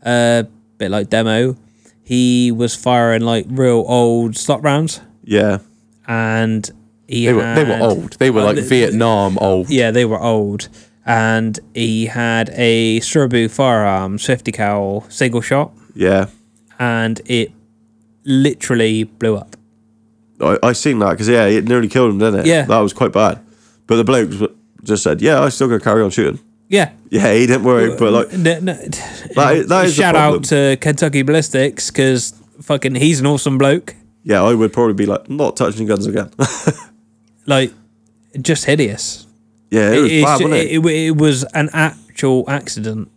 uh, bit like demo. He was firing like real old SLAP rounds, Yeah. and he They were they were had- old. They were Oh, like the- Vietnam old. Yeah, they were old, and he had a Serbu firearms 50 cal single shot, Yeah. and it literally blew up. I, I seen that because yeah, it nearly killed him, didn't it? Yeah. That was quite bad. But the bloke just said, "Yeah, I still gonna carry on shooting." Yeah. Yeah, he didn't worry. But like, No, no, that is, that is shout out to Kentucky Ballistics because fucking he's an awesome bloke. yeah, I would probably be like, not touching guns again. Like, just hideous. yeah, it was it's bad, it? it, it was an actual accident.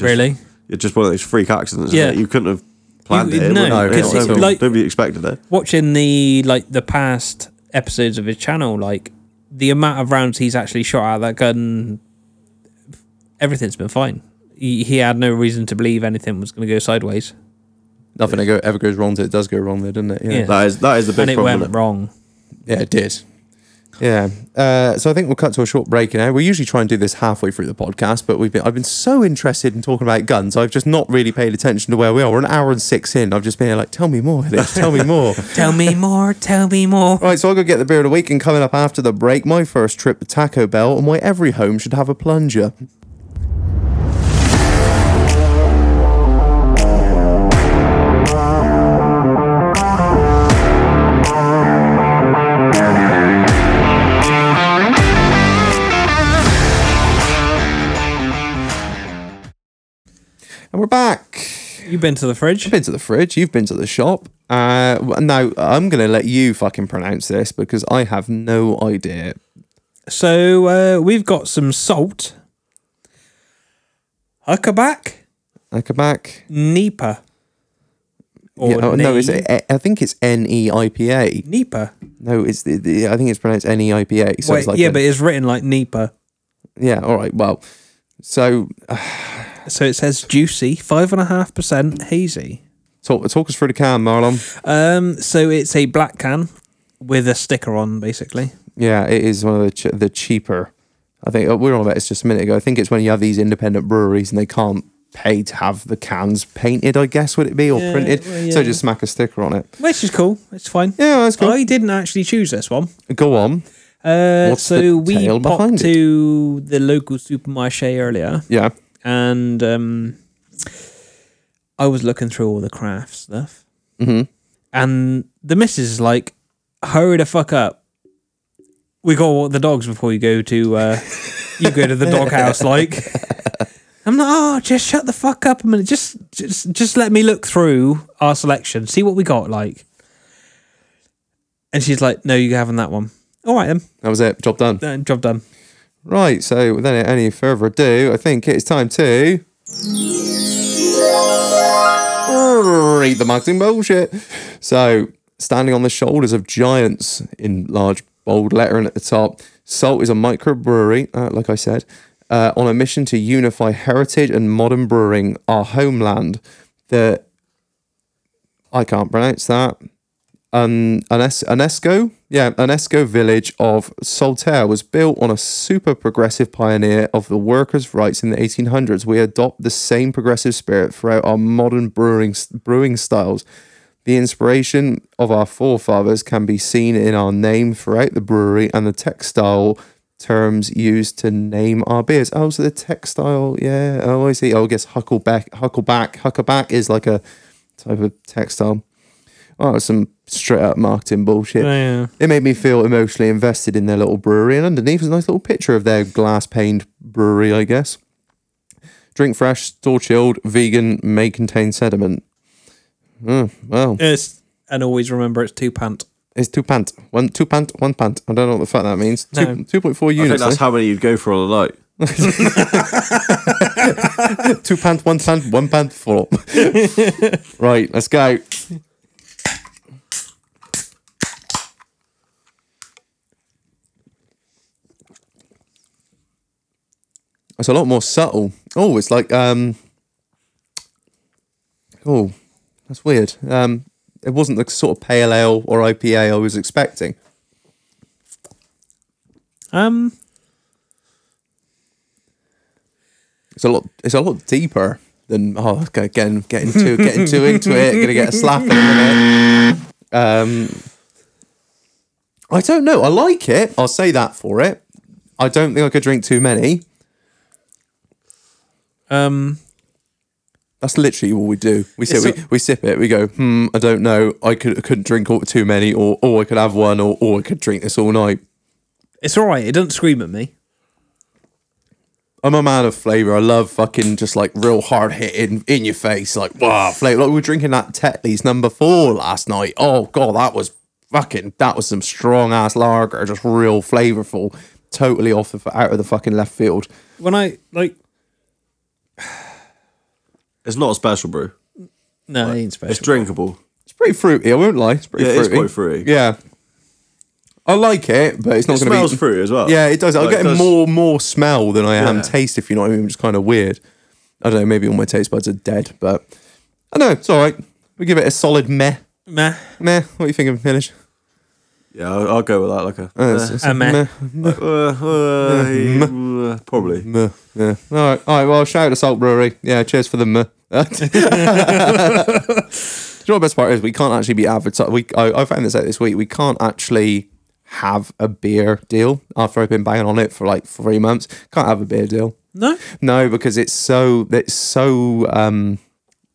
really? It's just one of those freak accidents. Yeah, you couldn't have planned You- it. no, no, because nobody, it's like- nobody expected it. Watching the like the past episodes of his channel, like the amount of rounds he's actually shot out of that gun, everything's been fine. He, he had no reason to believe anything was going to go sideways, Nothing ever ever goes wrong. It does go wrong, there, doesn't it? Yeah. That is that is the big and it problem. went isn't wrong. Yeah, it did. Yeah. Uh, so I think we'll cut to a short break now. We usually try and do this halfway through the podcast, but we've been I've been so interested in talking about guns, I've just not really paid attention to where we are. We're an hour and six in. I've just been like, tell me more, Liz, tell me more. tell me more. Tell me more. Right, so I'll go get the beer of the week, and coming up after the break, my first trip to Taco Bell and why every home should have a plunger. And we're back. You've been to the fridge. I've been to the fridge. You've been to the shop. Uh, now I'm gonna let you fucking pronounce this because I have no idea. So uh, we've got some salt, huckaback, Nickelback. Nipa. Or Yeah, oh, no, it's I think it's N E I P A. Nipa. No, it's the, the, I think it's pronounced N E I P A. So Wait, it's like yeah, a- but it's written like Nipa. yeah. All right. Well, so uh, So it says juicy, five and a half percent hazy. talk talk us through the can, Marlon. Um, so it's a black can with a sticker on, basically. Yeah, it is one of the ch- the cheaper. I think uh, we were on about this just a minute ago. I think it's when you have these independent breweries and they can't pay to have the cans painted. I guess would it be or Yeah, printed? well, So just smack a sticker on it. Which is cool. It's fine. Yeah, that's cool. I didn't actually choose this one. Go on. Uh, so we popped to the local supermarché earlier, Yeah. And um, I was looking through all the craft stuff, hmm and the missus is like, "Hurry the fuck up! We got to walk the dogs before you go to uh, you go to the doghouse." Like, I'm like, "Oh, just shut the fuck up a minute. Just, just, just let me look through our selection, see what we got." Like, and she's like, "No, you're having that one." All right then, That was it. Job done. Uh, job done. Right. So without any further ado, I think it's time to read the marketing bullshit. So standing on the shoulders of giants in large bold lettering at the top, Salt is a microbrewery, uh, like I said, uh, on a mission to unify heritage and modern brewing, our homeland. The I can't pronounce that. Un, Unes- UNESCO, yeah, UNESCO village of Saltaire was built on a super progressive pioneer of the workers' rights in the 1800s. We adopt the same progressive spirit throughout our modern brewing brewing styles. The inspiration of our forefathers can be seen in our name throughout the brewery and the textile terms used to name our beers. Oh, so the textile, yeah. Oh, I see. Oh, I guess huckleback, huckleback, huckleback is like a type of textile. Oh, some straight up marketing bullshit. Yeah. It made me feel emotionally invested in their little brewery, and underneath is a nice little picture of their glass paned brewery, I guess. Drink fresh, store chilled, vegan, may contain sediment. Oh, well, It's, and always remember it's two pant. it's two pant. One two pant, one pant. I don't know what the fuck that means. No. Two two point four I think units. that's eh? how many you'd go for on a night. two pant, one pant, one pant, four. right, let's go. It's a lot more subtle. Oh, it's like um. Oh, that's weird. Um, it wasn't the sort of pale ale or IPA I was expecting. Um, It's a lot. It's a lot deeper than. Oh, okay, again, getting too getting too into it. Gonna get a slap in a minute. Um, I don't know. I like it. I'll say that for it. I don't think I could drink too many. Um, That's literally all we do. We sip, we, we sip it. We go, hmm, I don't know. I could I couldn't drink all, too many, or or I could have one, or or I could drink this all night. it's all right. It doesn't scream at me. I'm a man of flavor. I love fucking just like real hard hitting in your face, like wow, flavor. Like we were drinking that Tetley's number four last night. Oh god, that was fucking. That was some strong ass lager, just real flavorful. Totally off the out of the fucking left field. When I like, It's not a special brew. no, it ain't special. It's drinkable. It's pretty fruity. I won't lie. It's pretty Yeah, it's fruity. quite fruity. Yeah, I like it, but it's not It going to be. smells fruity as well. Yeah, it does. I'm Like, getting does- more more smell than I am Yeah. taste, if you know what I mean, which is kind of weird. I don't know, maybe all my taste buds are dead, but I don't know, it's all right. We give it a solid meh. Meh. Meh. What do you thinking, Hillage? Yeah, I'll, I'll go with that. Like a, Uh, it's- it's A meh. uh, uh, uh, probably. meh. Yeah. All right. All right. Well, shout out to Salt Brewery. Yeah. Cheers for the meh. Do you know what the best part is? We can't actually be advertised. We I, I found this out this week. We can't actually have a beer deal after I've been banging on it for like three months. Can't have a beer deal. No. No, because it's so it's so um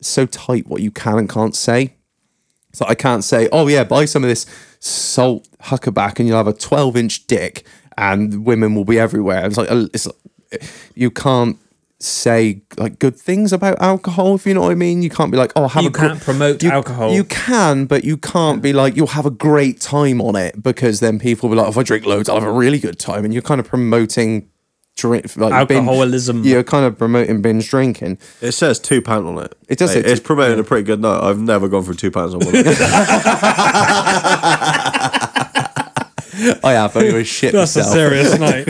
so tight what you can and can't say. So I can't say, oh yeah, buy some of this salt huckerback and you'll have a twelve inch dick and women will be everywhere. It's like it's you can't say like good things about alcohol if you know what I mean. You can't be like, oh, have You a gr- can't promote you, alcohol. You can, but you can't be like you'll have a great time on it because then people will be like, if I drink loads, I'll have a really good time, and you're kind of promoting drink like binge- Alcoholism. you're kind of promoting binge drinking. It says two pound on it. It does Hey, say It's two- promoting a pretty good night. I've never gone for two pounds on one. Oh, I have. I always shit That's a myself. serious night.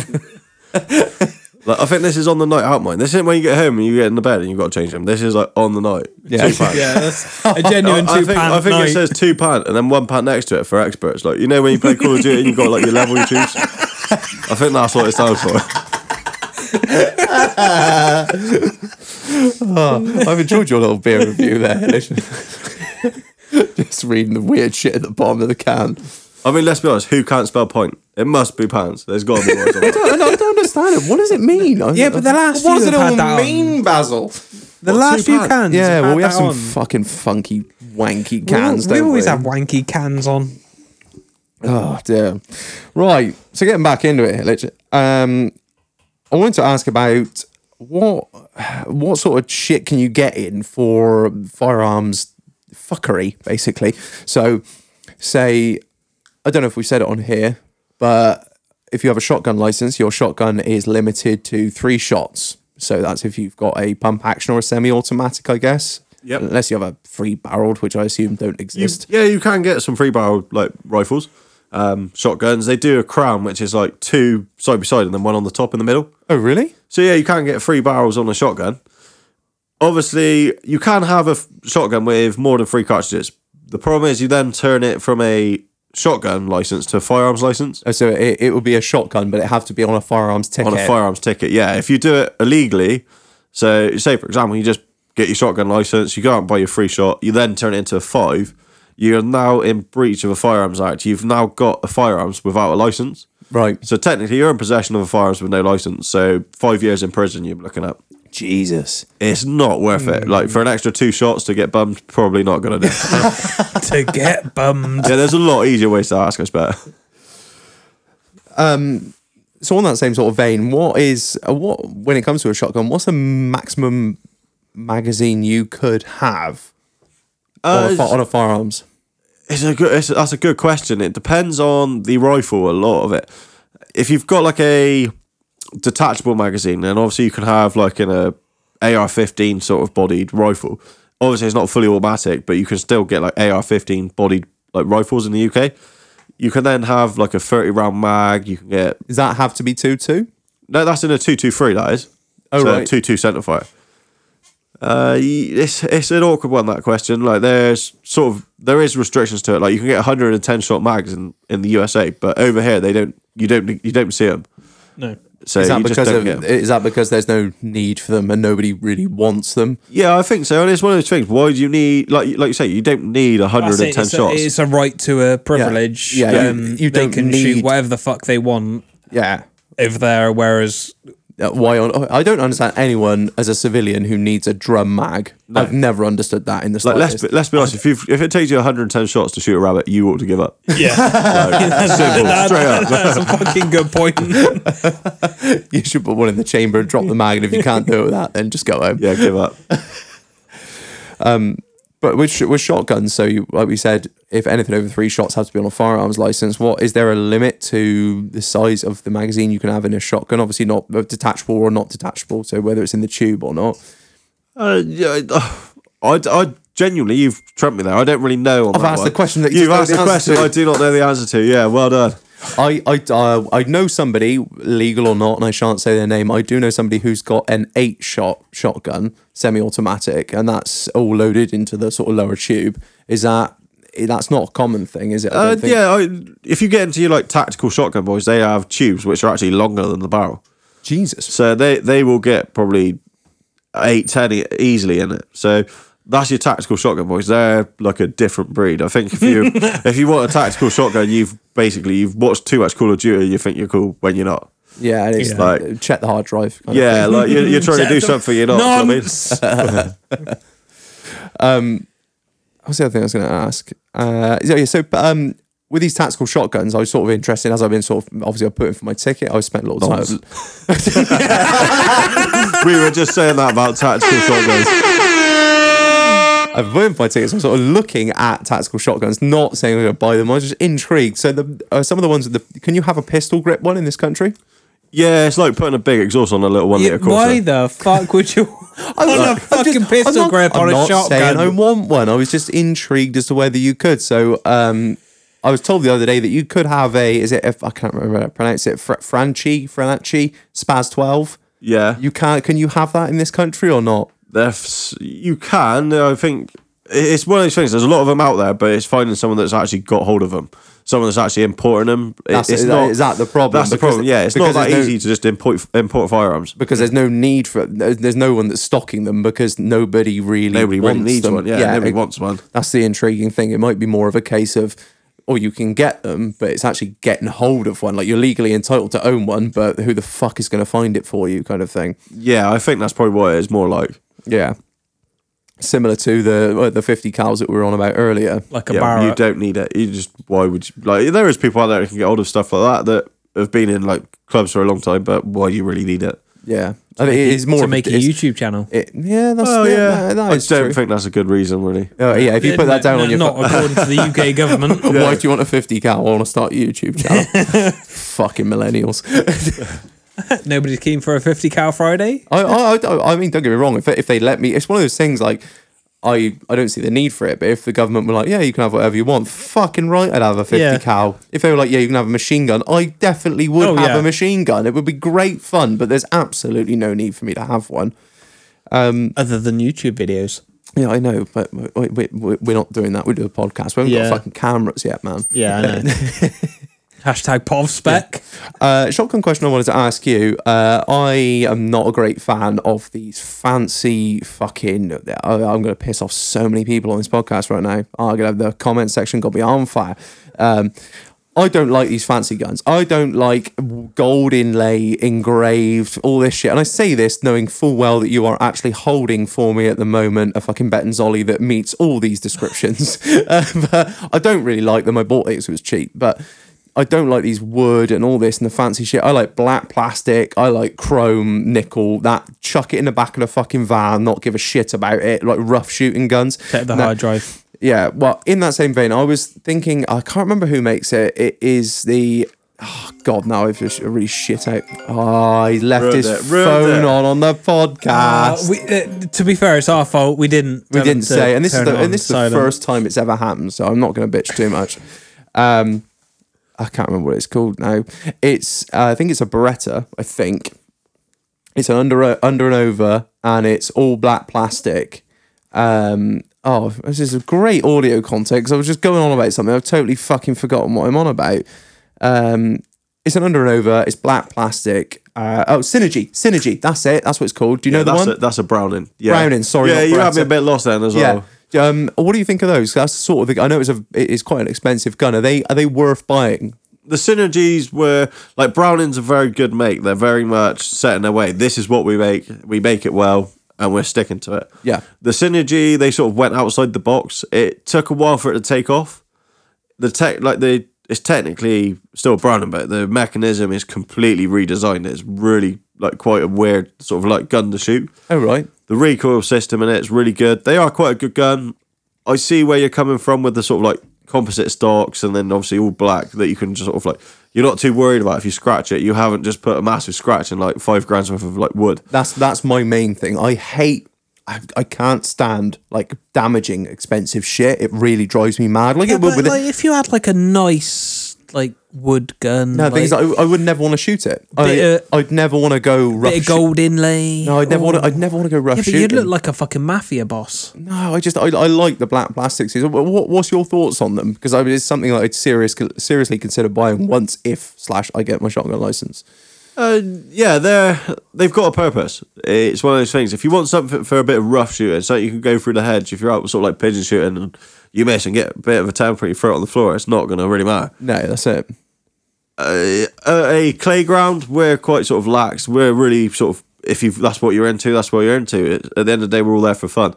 like, I think this is on the night out, mine. This isn't when you get home and you get in the bed and you've got to change them. This is like on the night. Yeah. Two pound. yeah, that's a genuine I, I two think, pound I think night. it says two pound and then one one pound next to it for experts. Like you know when you play Call of Duty and you've got like your level you choose. I think that's what it stands for. I've enjoyed your little beer review there. Just reading the weird shit at the bottom of the can. I mean, let's be honest. Who can't spell point? It must be pants. There's got to be words on. I don't, I don't understand it. What does it mean? I- Yeah, but the last what few does it have all had that on. mean, Basil? the What, last two few pound? cans. Yeah, have well, had we have that some on. fucking funky, wanky We- cans. We, don't always we? have wanky cans on. Oh dear. Right. So getting back into it, Lich, um, I wanted to ask about what what sort of shit can you get in for firearms fuckery, basically. So, say, I don't know if we said it on here, but if you have a shotgun license, your shotgun is limited to three shots. So that's if you've got a pump action or a semi-automatic, I guess. Yep. Unless you have a free barreled, which I assume don't You- exist. yeah, you can get some free-barreled like rifles, um, shotguns. They do a crown, which is like two side by side and then one on the top in the middle. Oh, really? So yeah, you can get three barrels on a shotgun. Obviously, you can have a f- shotgun with more than three cartridges. The problem is you then turn it from a shotgun license to a firearms license Oh, so it, it would be a shotgun, but it have to be on a firearms ticket. on a firearms ticket. Yeah, if you do it illegally, so say for example, you just get your shotgun license, you go out and buy your free shot, you then turn it into a five. You're now in breach of a firearms act. You've now got a firearms without a license. Right. So technically, you're in possession of a firearms with no license. So five years in prison, you're looking at. Jesus. It's not worth it. Like for an extra two shots to get bummed, probably not gonna do. to get bummed. yeah, there's a lot easier ways to ask. I bet. So on that same sort of vein, what is uh, what when it comes to a shotgun? What's the maximum magazine you could have on, a, Uh, on a firearms? It's a good. It's, that's a good question. It depends on the rifle. A lot of it. If you've got like a detachable magazine, then obviously you can have like in a AR-15 sort of bodied rifle. Obviously, it's not fully automatic, but you can still get like AR-15 bodied like rifles in the UK. You can then have like a 30 round mag. You can get Does that have to be two two? no. That's in a two two three. That is. Oh, so right. two two centerfire. Uh, it's it's an awkward one that question. Like there's sort of there is restrictions to it. Like you can get 110 shot mags in, in the USA, but over here they don't. You don't you don't see them. No. So Is that because of, is that because there's no need for them and nobody really wants them? Yeah, I think so. And it's one of those things. Why do you need like like you say you don't need 110 it. It's, a, shots. it's a right to a privilege. Yeah, you- um, you they don't can need- shoot whatever the fuck they want Yeah. over there, whereas Uh, why on? I don't understand anyone as a civilian who needs a drum mag. I've never understood that in the like let's slightest. be, let's be honest. If you if it takes you 110 shots to shoot a rabbit, you ought to give up. yeah, Simple, straight up. that's a fucking good point. you should put one in the chamber and drop the mag, and if you can't do it with that, then just go home. Yeah, give up. Um, But with sh- with shotguns, so you, like we said, if anything over three shots has to be on a firearms license. What is there a limit to the size of the magazine you can have in a shotgun? Obviously, not uh, detachable or not detachable. So whether it's in the tube or not. Uh, yeah, I, I genuinely, you've trumped me there. I don't really know. On I've asked one. the question that you you've asked the the question. I do not know the answer to. Yeah, well done. I I uh, I know somebody, legal or not, and I shan't say their name. I do know somebody who's got an eight shot shotgun, semi-automatic, and that's all loaded into the sort of lower tube. Is that that's not a common thing, is it? I Uh, think. yeah, I, if you get into your like tactical shotgun boys, they have tubes which are actually longer than the barrel. Jesus. So they they will get probably eight, ten easily in it. So that's your tactical shotgun boys. They're like a different breed. I think if you if you want a tactical shotgun, you've basically you've watched too much Call of Duty. You think you're cool when you're not. Yeah, and it's Yeah. like check the hard drive. Yeah, like you're, you're trying to do something you're not. do you know what I mean? Nonce. What's the other thing I was going to ask? Uh, yeah, yeah, so um, with these tactical shotguns, I was sort of interested as I've been sort of obviously I put in for my ticket. I spent a lot of time. we were just saying that about tactical shotguns. I've put in for my tickets. I'm sort of looking at tactical shotguns, not saying I'm going to buy them. I was just intrigued. So the uh, some of the ones with the can you have a pistol grip one in this country? Yeah, it's like putting a big exhaust on a little one Yeah, liter why the fuck would you on a I'm fucking just- pistol not- grip I'm on a not saying I want one. I was just intrigued as to whether you could. So um, I was told the other day that you could have a. Is it? If I can't remember how to pronounce it. Fr- Franchi, Franchi, SPAS twelve. Yeah, You can. Can you have that in this country or not? That's you can. I think it's one of these things. There's a lot of them out there, but it's finding someone that's actually got hold of them, someone that's actually importing them. It- That's- it's is not. that- is that the problem? That's the Because- problem. Yeah, it's not because that there's no- easy to just import import firearms. Because there's no need for. There's there's no one that's stocking them because nobody really. Nobody wants needs them. one. Yeah, nobody it- wants one. That's the intriguing thing. It might be more of a case of, or you can get them, but it's actually getting hold of one. Like you're legally entitled to own one, but who the fuck is going to find it for you, kind of thing. Yeah, I think that's probably what it is more like. Yeah. Similar to the uh, the 50 cals that we were on about earlier. like a yeah, bar. you don't need it. You just why would you like? There is people out there who can get hold of stuff like that that have been in like clubs for a long time, but why do you really need it? Yeah. I think it is more to make a YouTube channel. It, yeah, that's Oh yeah, yeah, that- that I is don't true. think that's a good reason, really. Oh, yeah, if you put that down No, on your not phone. according to the UK government. Why do you want a 50 cal? I want to start a YouTube channel. Fucking millennials. Nobody's keen for a 50 cal Friday. I, I, I, mean, don't get me wrong. If, if they let me, it's one of those things like, I, I don't see the need for it. But if the government were like, yeah, you can have whatever you want, fucking right, I'd have a 50 Yeah. cal. If they were like, yeah, you can have a machine gun, I definitely would Oh, have yeah. a machine gun. It would be great fun, but there's absolutely no need for me to have one. Um, Other than YouTube videos. Yeah, I know, but we, we, we, we're not doing that. We do a podcast. We haven't Yeah. got fucking cameras yet, man. Yeah, I know. Hashtag POV spec. Uh, shotgun question I wanted to ask you. Uh, I am not a great fan of these fancy fucking. I- I'm going to piss off so many people on this podcast right now. I'm going to have the comment section got be on fire. Um, I don't like these fancy guns. I don't like gold inlay, engraved, all this shit. And I say this knowing full well that you are actually holding for me at the moment a fucking Bettinsoli that meets all these descriptions. um, I don't really like them. I bought it because it was cheap, but I don't like these wood and all this and the fancy shit. I like black plastic. I like chrome, nickel. That chuck it in the back of the fucking van, not give a shit about it. Like rough shooting guns. Take the Now- hard drive. yeah, well, in that same vein, I was thinking, I can't remember who makes it. It is the. Oh, God, now I've just really shit out. Oh, he left Ruined his it, ruined phone it. on on the Uh, podcast. we, uh, to be fair, it's our fault. We didn't. we didn't say, and this is the and this is the first time it's ever happened, so I'm not going to bitch too much. Um, I can't remember what it's called now. It's uh, I think it's a Beretta. I think It's an under under and over, and it's all black plastic. Um, oh, this is a great audio context. I was just going on about something. I've totally fucking forgotten what I'm on about. Um, it's an under and over. It's black plastic. Uh, oh, Cynergy, Cynergy. That's it. That's what it's called. Do you know the that's one? a, that's a Browning. Yeah. Browning, sorry, Yeah, you had me a bit lost then as yeah. well. Um, what do you think of those? That's sort of the. I know it's a. It's quite an expensive gun. Are they? Are they worth buying? the Cynergies were like Browning's a very good make. They're very much set in their way. This is what we make. We make it well, and we're sticking to it. Yeah. The Cynergy they sort of went outside the box. It took a while for it to take off. The tech, like the, it's technically still Browning, but the mechanism is completely redesigned. It's really like quite a weird sort of like gun to shoot. Oh right. The recoil system in it's really good. They are quite a good gun. I see where you're coming from with the sort of like composite stocks and then obviously all black that you can just sort of like you're not too worried about if you scratch it. You haven't just put a massive scratch in like five grams worth of like wood. That's that's my main thing. I hate. I, I can't stand like damaging expensive shit. It really drives me mad. Like Yeah, it would but with like, it. if you had like a nice like wood gun, No, the thing is, like, I, I would never want to shoot it. I, Bit of- I'd never want to go rough. bit of shoot- gold inlay. No, I'd never want to. I'd never want to go rough Yeah, but shooting. you'd look like a fucking mafia boss. No, I just I, I like the black plastics. What, what- what's your thoughts on them? Because I mean, it's something that I'd serious seriously consider buying once if slash I get my shotgun license. Uh, yeah, they're they've got a purpose. It's one of those things. If you want something for a bit of rough shooting, so you can go through the hedge. If you're out sort of like pigeon shooting and you miss and get a bit of a temper, you throw it on the floor. It's not going to really matter. No, that's it. uh, a clay ground, we're quite sort of lax. We're really sort of if you that's what you're into, that's what you're into. At the end of the day, we're all there for fun.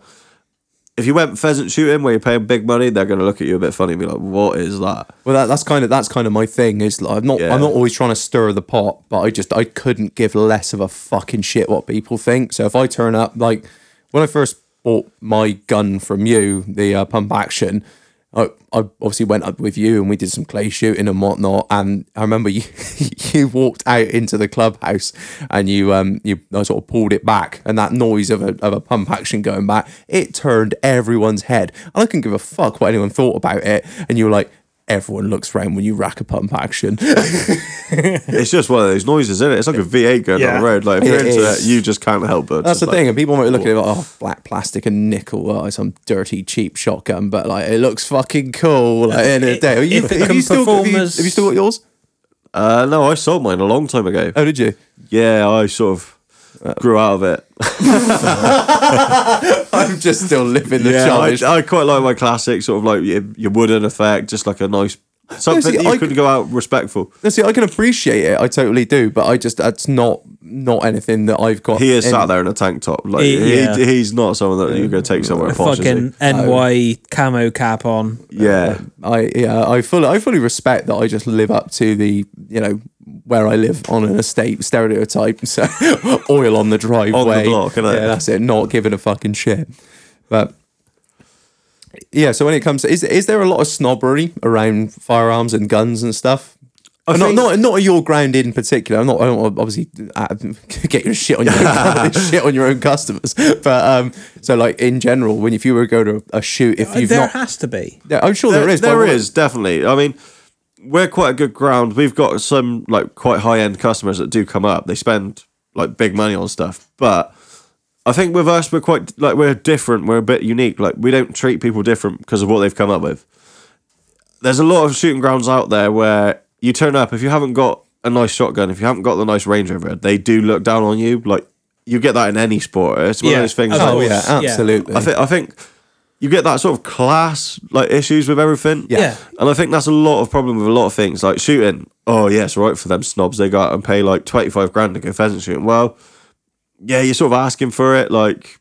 If you went pheasant shooting where you're paying big money, they're going to look at you a bit funny and be like, "What is that?" Well, that, that's kind of that's kind of my thing. Is like, I'm not Yeah. I'm not always trying to stir the pot, but I just I couldn't give less of a fucking shit what people think. So if I turn up like when I first bought my gun from you, the uh, pump action. I, I obviously went up with you and we did some clay shooting and whatnot. And I remember you you walked out into the clubhouse and you um you I sort of pulled it back and that noise of a of a pump action going back it turned everyone's head. And I couldn't give a fuck what anyone thought about it. And you were like, everyone looks round when you rack a pump action. It's just one of those noises, isn't it? It's like a V8 going Yeah. down the road. Like if you're It into is. it, you just can't help but. That's the like- thing, and people might look at it like, oh, black plastic and nickel, oh, some dirty cheap shotgun, but like it looks fucking cool. Like, at the end of the day, Have you, If it have you still, have, you, have you still got yours? Uh, no, I sold mine a long time ago. Oh, did you? Yeah, I sort of grew out of it. I'm just still living the Yeah, childish. I, I quite like my classic sort of like your, your wooden effect, just like a nice something see, that you I- could go out respectful. Now, See, I can appreciate it. I totally do, but I just that's not not anything that I've got. He is in- sat there in a tank top. Like He- he, yeah. he's not someone that you're going to take somewhere A posh. is fucking NY camo cap on. Yeah, I yeah, I fully I fully respect that. I just live up to the you know where I live on an estate stereotype. So oil on the driveway, on the block, innit? Yeah, that's it. Not giving a fucking shit. But yeah, so when it comes, to, is is there a lot of snobbery around firearms and guns and stuff? I not, think- not not your ground in particular. I'm not. I don't obviously uh, get your shit on your own, shit on your own customers. But um, so like in general, when if you were to go to a shoot, if you've there not, has to be. yeah, I'm sure there, there is. there definitely. I mean, we're quite a good ground. We've got some like quite high end customers that do come up. They spend like big money on stuff, but I think with us, we're quite like we're different. We're a bit unique. Like we don't treat people different because of what they've come up with. There's a lot of shooting grounds out there where you turn up if you haven't got a nice shotgun, if you haven't got the nice Range Rover, they do look down on you. Like you get that in any sport. It's one Yeah. of those things. Of like- Oh course, yeah, yeah. absolutely. I think I think you get that sort of class like issues with everything. Yeah. Yeah. And I think that's a lot of problem with a lot of things. Like shooting. Oh yes, right for them snobs. They go out and pay like twenty five grand to go pheasant shooting. Well, yeah, you're sort of asking for it. Like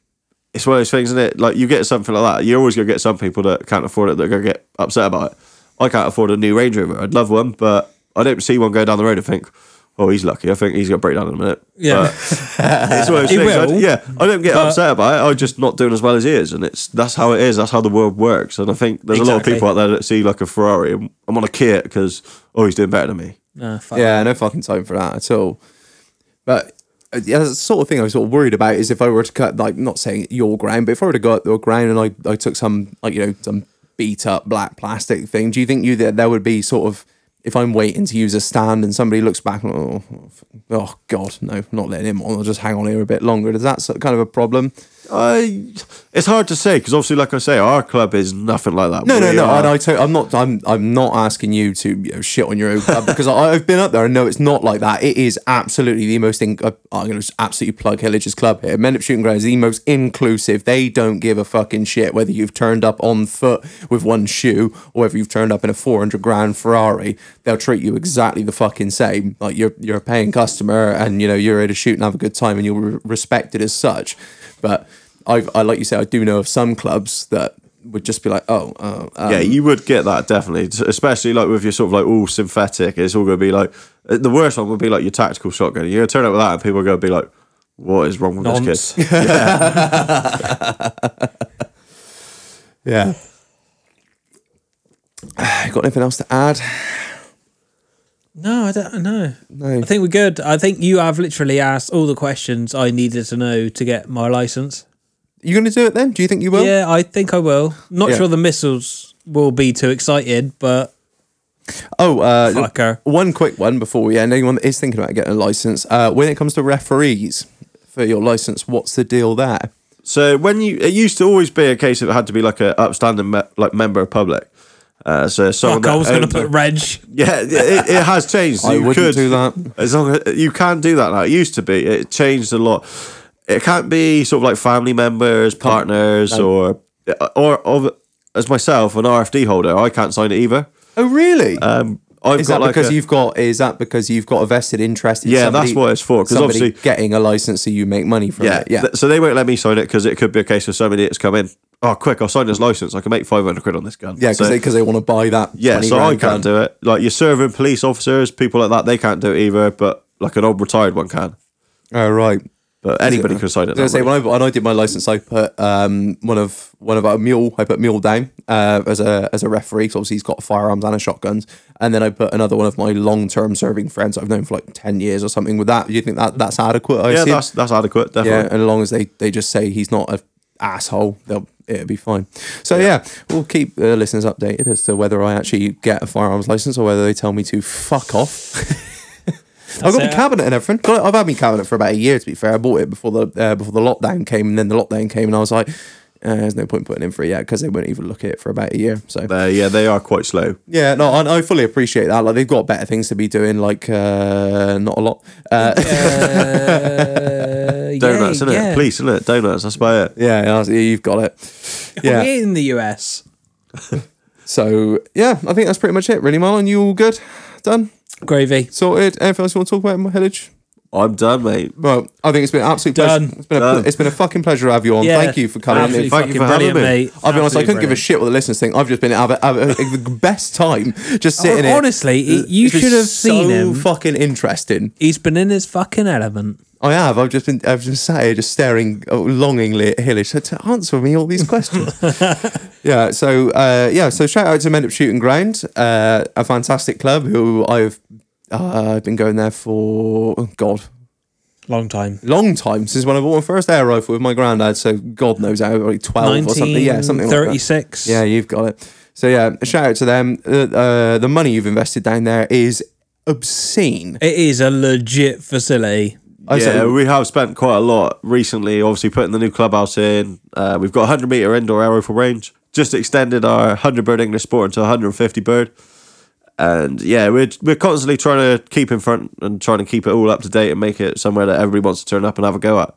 it's one of those things, isn't it? Like you get something like that, you're always gonna get some people that can't afford it that are gonna get upset about it. I can't afford a new Range Rover. I'd love one, but I don't see one go down the road and think, oh, he's lucky. I think he's gonna break down in a minute. Yeah. But it's one of those He things. I- will, yeah, I don't get but- upset about it. I'm just not doing as well as he is, and it's that's how it is. That's how the world works. And I think there's a lot of people out there that see like a Ferrari. and I'm on a Kia because oh, he's doing better than me. Nah, fuck Yeah, no fucking time for that at all. But uh, Uh, yeah, that's the sort of thing I was sort of worried about is if I were to cut, like, not saying your ground, but if I were to go up your ground and I, I took some, like, you know, some beat up black plastic thing, do you think you that there would be sort of if I'm waiting to use a stand and somebody looks back, oh, oh God, no, not letting him on. I'll just hang on here a bit longer. Does that sort- kind of a problem? I, it's hard to say because obviously, like I say, our club is nothing like that. No, no, We no. are- And I to, I'm not. I'm. I'm not asking you to you know, shit on your own club because I, I've been up there and know it's not like that. It is absolutely the most. In, uh, I'm going to absolutely plug Hillage's club here. Men Up Shooting Ground is the most inclusive. They don't give a fucking shit whether you've turned up on foot with one shoe or whether you've turned up in a 400 grand Ferrari. They'll treat you exactly the fucking same. Like you're you're a paying customer and you know you're here to shoot and have a good time and you're re- respected as such. But I've, I like you say, I do know of some clubs that would just be like, oh, uh, um, yeah, you would get that definitely, especially like with your sort of like all synthetic. It's all going to be like uh, the worst one would be like your tactical shotgun. You're going to turn up with that, and people are going to be like, "What is wrong with Nonce. this kid?" yeah. Yeah. Got anything else to add? No, I don't know. No. I think we're good. I think you have literally asked all the questions I needed to know to get my license. You going to do it then? Do you think you will? Yeah, I think I will. Not Yeah. sure the missiles will be too excited, but Oh, uh, Fucker. one quick one before we end. Anyone that is thinking about getting a license, uh, when it comes to referees for your license, what's the deal there? So when you, it used to always be a case of it had to be like a upstanding me, like member of public. Uh, so someone fuck, I that was going to owned- put Reg. Yeah, it, it has changed. I you wouldn't could do that. As long as you can't do that now. It used to be. It changed a lot. It can't be sort of like family members, partners, or or of as myself, an RFD holder. I can't sign it either. Oh, really? Um, I've is got that like because a- you've got? Is that because you've got a vested interest? in Yeah, somebody, that's what it's for. Because obviously- getting a license so you make money from yeah it. Yeah. th- So they won't let me sign it because it could be a case of somebody that's come in. Oh, quick! I'll sign this license. I can make five hundred quid on this gun. yeah, because So- they because they want to buy that. Yeah, so I can't gun. do it. Like you're serving police officers, people like that, they can't do it either. But like an old retired one can. Oh, right. But anybody can sign it. I was gonna say when I when I did my license, I put um one of one of our mule. I put mule down uh, as a as a referee. 'cause obviously, he's got firearms and a shotguns. And then I put another one of my long term serving friends I've known for like ten years or something. With that, do you think that that's adequate? I yeah, assume? that's that's adequate. yeah. Definitely. And as long as they they just say he's not a asshole, they'll it'll be fine. So yeah, we'll keep uh, listeners updated as to whether I actually get a firearms license or whether they tell me to fuck off. I've got my cabinet and everything. Got it- I've had my cabinet for about a year. To be fair, I bought it before the uh, before the lockdown came, and then the lockdown came, and I was like, uh, "There's no point putting in for it yet because they won't even look at it for about a year." So Uh, yeah, they are quite slow. yeah, no, I, I fully appreciate that. Like they've got better things to be doing, like uh, not a lot. Uh, Uh, Donuts, yeah, isn't it? yeah. Police, isn't it? Donuts. That's about it. yeah, yeah, you've got it. Yeah. We're in the US. So yeah, I think that's pretty much it. Really, Marlon, you all good? Done? Gravy. Sorted? Anything else you want to talk about, my Hillage? I'm done, mate. Well, I think it's been an absolute Done. pleasure. It's been a, Done. it's been a fucking pleasure to have you on. Yeah, Thank you for coming. Absolutely in. Thank you fucking for having brilliant, me. mate. I'll be honest, I couldn't give a shit what the listeners think. I've just been have, a, have a, the best time just sitting here. Honestly, it- you It's been should have seen so him. fucking interesting. He's been in his fucking element. I have. I've just been. I've just sat here, just staring uh, longingly at Hillage so to answer me all these questions. yeah. So uh, yeah. So shout out to Men Up Shooting Ground, uh, a fantastic club who I've uh, I've been going there for oh God Long time. long time since when I bought my first air rifle with my granddad. So God knows how like twelve or something. Yeah, something like that. 1936. Yeah, you've got it. So yeah, a shout out to them. Uh, uh, the money you've invested down there is obscene. It is a legit facility. I yeah, said- we have spent quite a lot recently. Obviously, putting the new clubhouse in. Uh, we've got 100 meter indoor air rifle range. Just extended our 100 bird English sport into 150 bird. And yeah, we're we're constantly trying to keep in front and trying to keep it all up to date and make it somewhere that everybody wants to turn up and have a go at.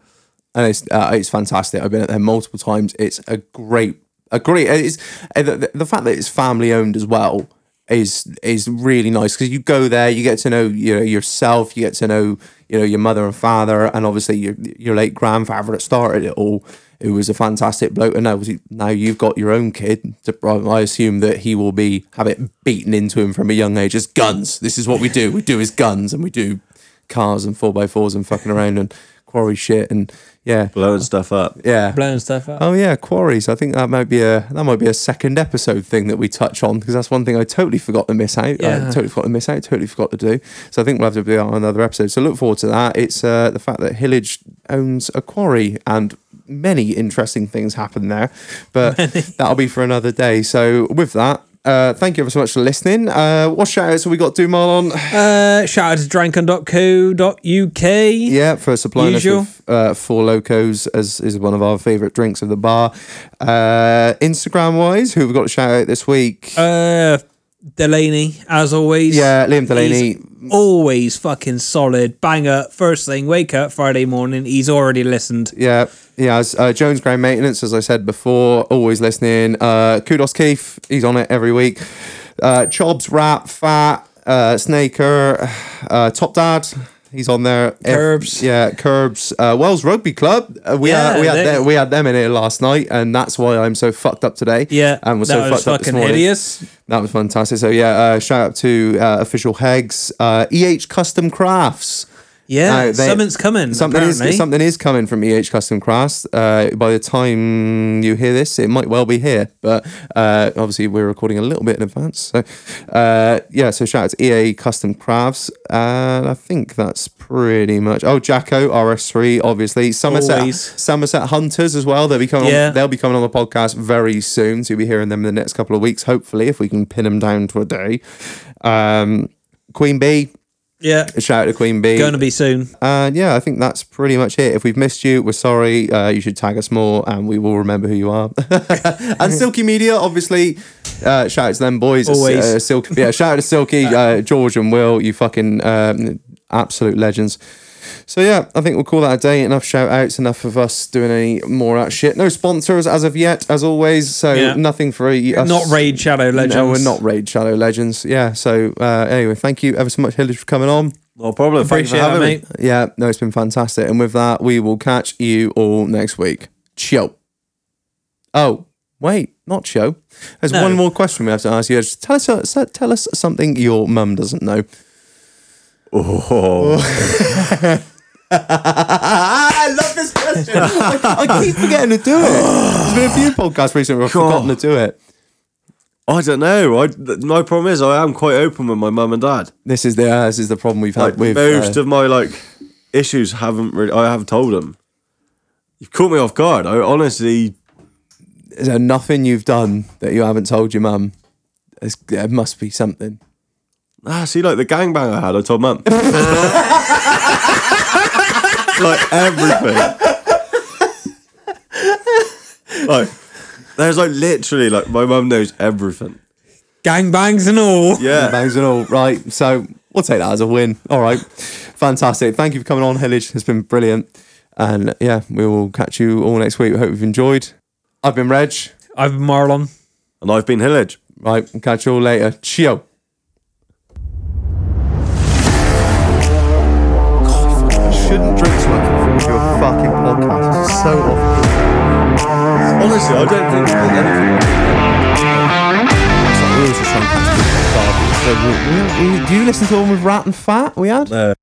and it's uh, it's fantastic. I've been at there multiple times. It's a great, a great. It's the, the fact that it's family owned as well is is really nice because you go there, you get to know you know yourself, you get to know you know your mother and father, and obviously your your late grandfather that started it all. Who was a fantastic bloke, and now now you've got your own kid. To, I assume that he will be have it beaten into him from a young age. It's guns. This is what we do. We do is guns, and we do cars and four by fours and fucking around and quarry shit and yeah, Blowing stuff up. yeah. Blowing stuff up. Oh yeah, quarries. I think that might be a that might be a second episode thing that we touch on because that's one thing I totally forgot to miss out. I Yeah. totally forgot to miss out. Totally forgot to do. So I think we'll have to be on another episode. So look forward to that. It's uh, the fact that Hillage owns a quarry and many interesting things happen there, but that'll be for another day. So with that, uh, thank you ever so much for listening. Uh, what shout outs have we got to do, Marlon? Uh, shout out to drankon.co.uk. Yeah, for supplying Usual. us with uh, Four Lokos as is one of our favourite drinks of the bar. Uh, Instagram wise, who have we got to shout out this week? Uh, Delaney, as always. yeah, Liam Delaney. He's always fucking solid. Bang up. First thing, wake up Friday morning. He's already listened. Yeah, has. Uh, Jones Ground Maintenance, as I said before, always listening. Uh, Kudos Keith, he's on it every week. Uh, Chobs Rap, Fat, uh, Snaker, uh, Top Dad, he's on there. Curbs. yeah, Curbs. Uh, Wells Rugby Club, uh, we, Yeah, had, we, had they- them, we had them in here last night, and that's why I'm so fucked up today. Yeah, and was that so was fucked up this fucking morning. hideous. That was fantastic. So yeah, uh, shout out to uh, official Hegs, uh, EH Custom Crafts. Yeah, Now, they- something's coming. Something apparently. is something is coming from EH Custom Crafts. Uh, by the time you hear this, it might well be here. But uh, obviously, we're recording a little bit in advance. So uh, yeah, so shout out to EA Custom Crafts. And I think that's pretty much. Oh, Jacko RS3, obviously Somerset Always. Somerset Hunters as well. They'll be coming. Yeah. On, they'll be coming on the podcast very soon. So you'll be hearing them in the next couple of weeks. Hopefully, if we can pin them down to a day. Um, Queen Bee. Yeah, Shout out to Queen Bee. going to be soon. And yeah, I think that's pretty much it. If we've missed you, we're sorry. Uh, you should tag us more, and we will remember who you are. and Silky Media, obviously. Uh, shout out to them boys. Always. Uh, Silky, yeah, shout out to Silky, uh, George, and Will. You fucking um, absolute legends. So yeah, I think we'll call that a day. Enough shout outs, enough of us doing any more of that shit. No sponsors as of yet, as always. So Yeah. nothing for us. Not Raid Shadow Legends. No, we're not Raid Shadow Legends. Yeah. So uh, anyway, thank you ever so much, Hillage, for coming on. No problem. Thanks for Appreciate that, having me. mate. Yeah, no, it's been fantastic. And with that, we will catch you all next week. Chill. Oh, wait, not show. There's No. one more question we have to ask you. Just tell us, tell us something your mum doesn't know. Oh, I love this question. I, I keep forgetting to do it. There's been a few podcasts recently where I've God. forgotten to do it. I don't know. I my problem is I am quite open with my mum and dad. This is the uh, this is the problem we've Like had with most uh, of my like issues haven't really. I haven't told them. You've caught me off guard. I honestly. is there nothing you've done that you haven't told your mum. There must be something. Ah, see, like the gangbang I had, I told mum. like everything. like, there's like literally like my mum knows everything. Gangbangs and all. Yeah. Bangs and all. Right. So we'll take that as a win. All right. Fantastic. Thank you for coming on, Hillage. It's been brilliant. And yeah, we will catch you all next week. We hope you've enjoyed. I've been Reg. I've been Marlon. And I've been Hillage. Right. Catch you all later. Cheerio. Shouldn't drink so much before a fucking podcast. It's so off. Honestly, I don't think there's anything. We always just try and catch people off guard. So we- we- we- Do you listen to the one with Rat and Fat we had? Uh,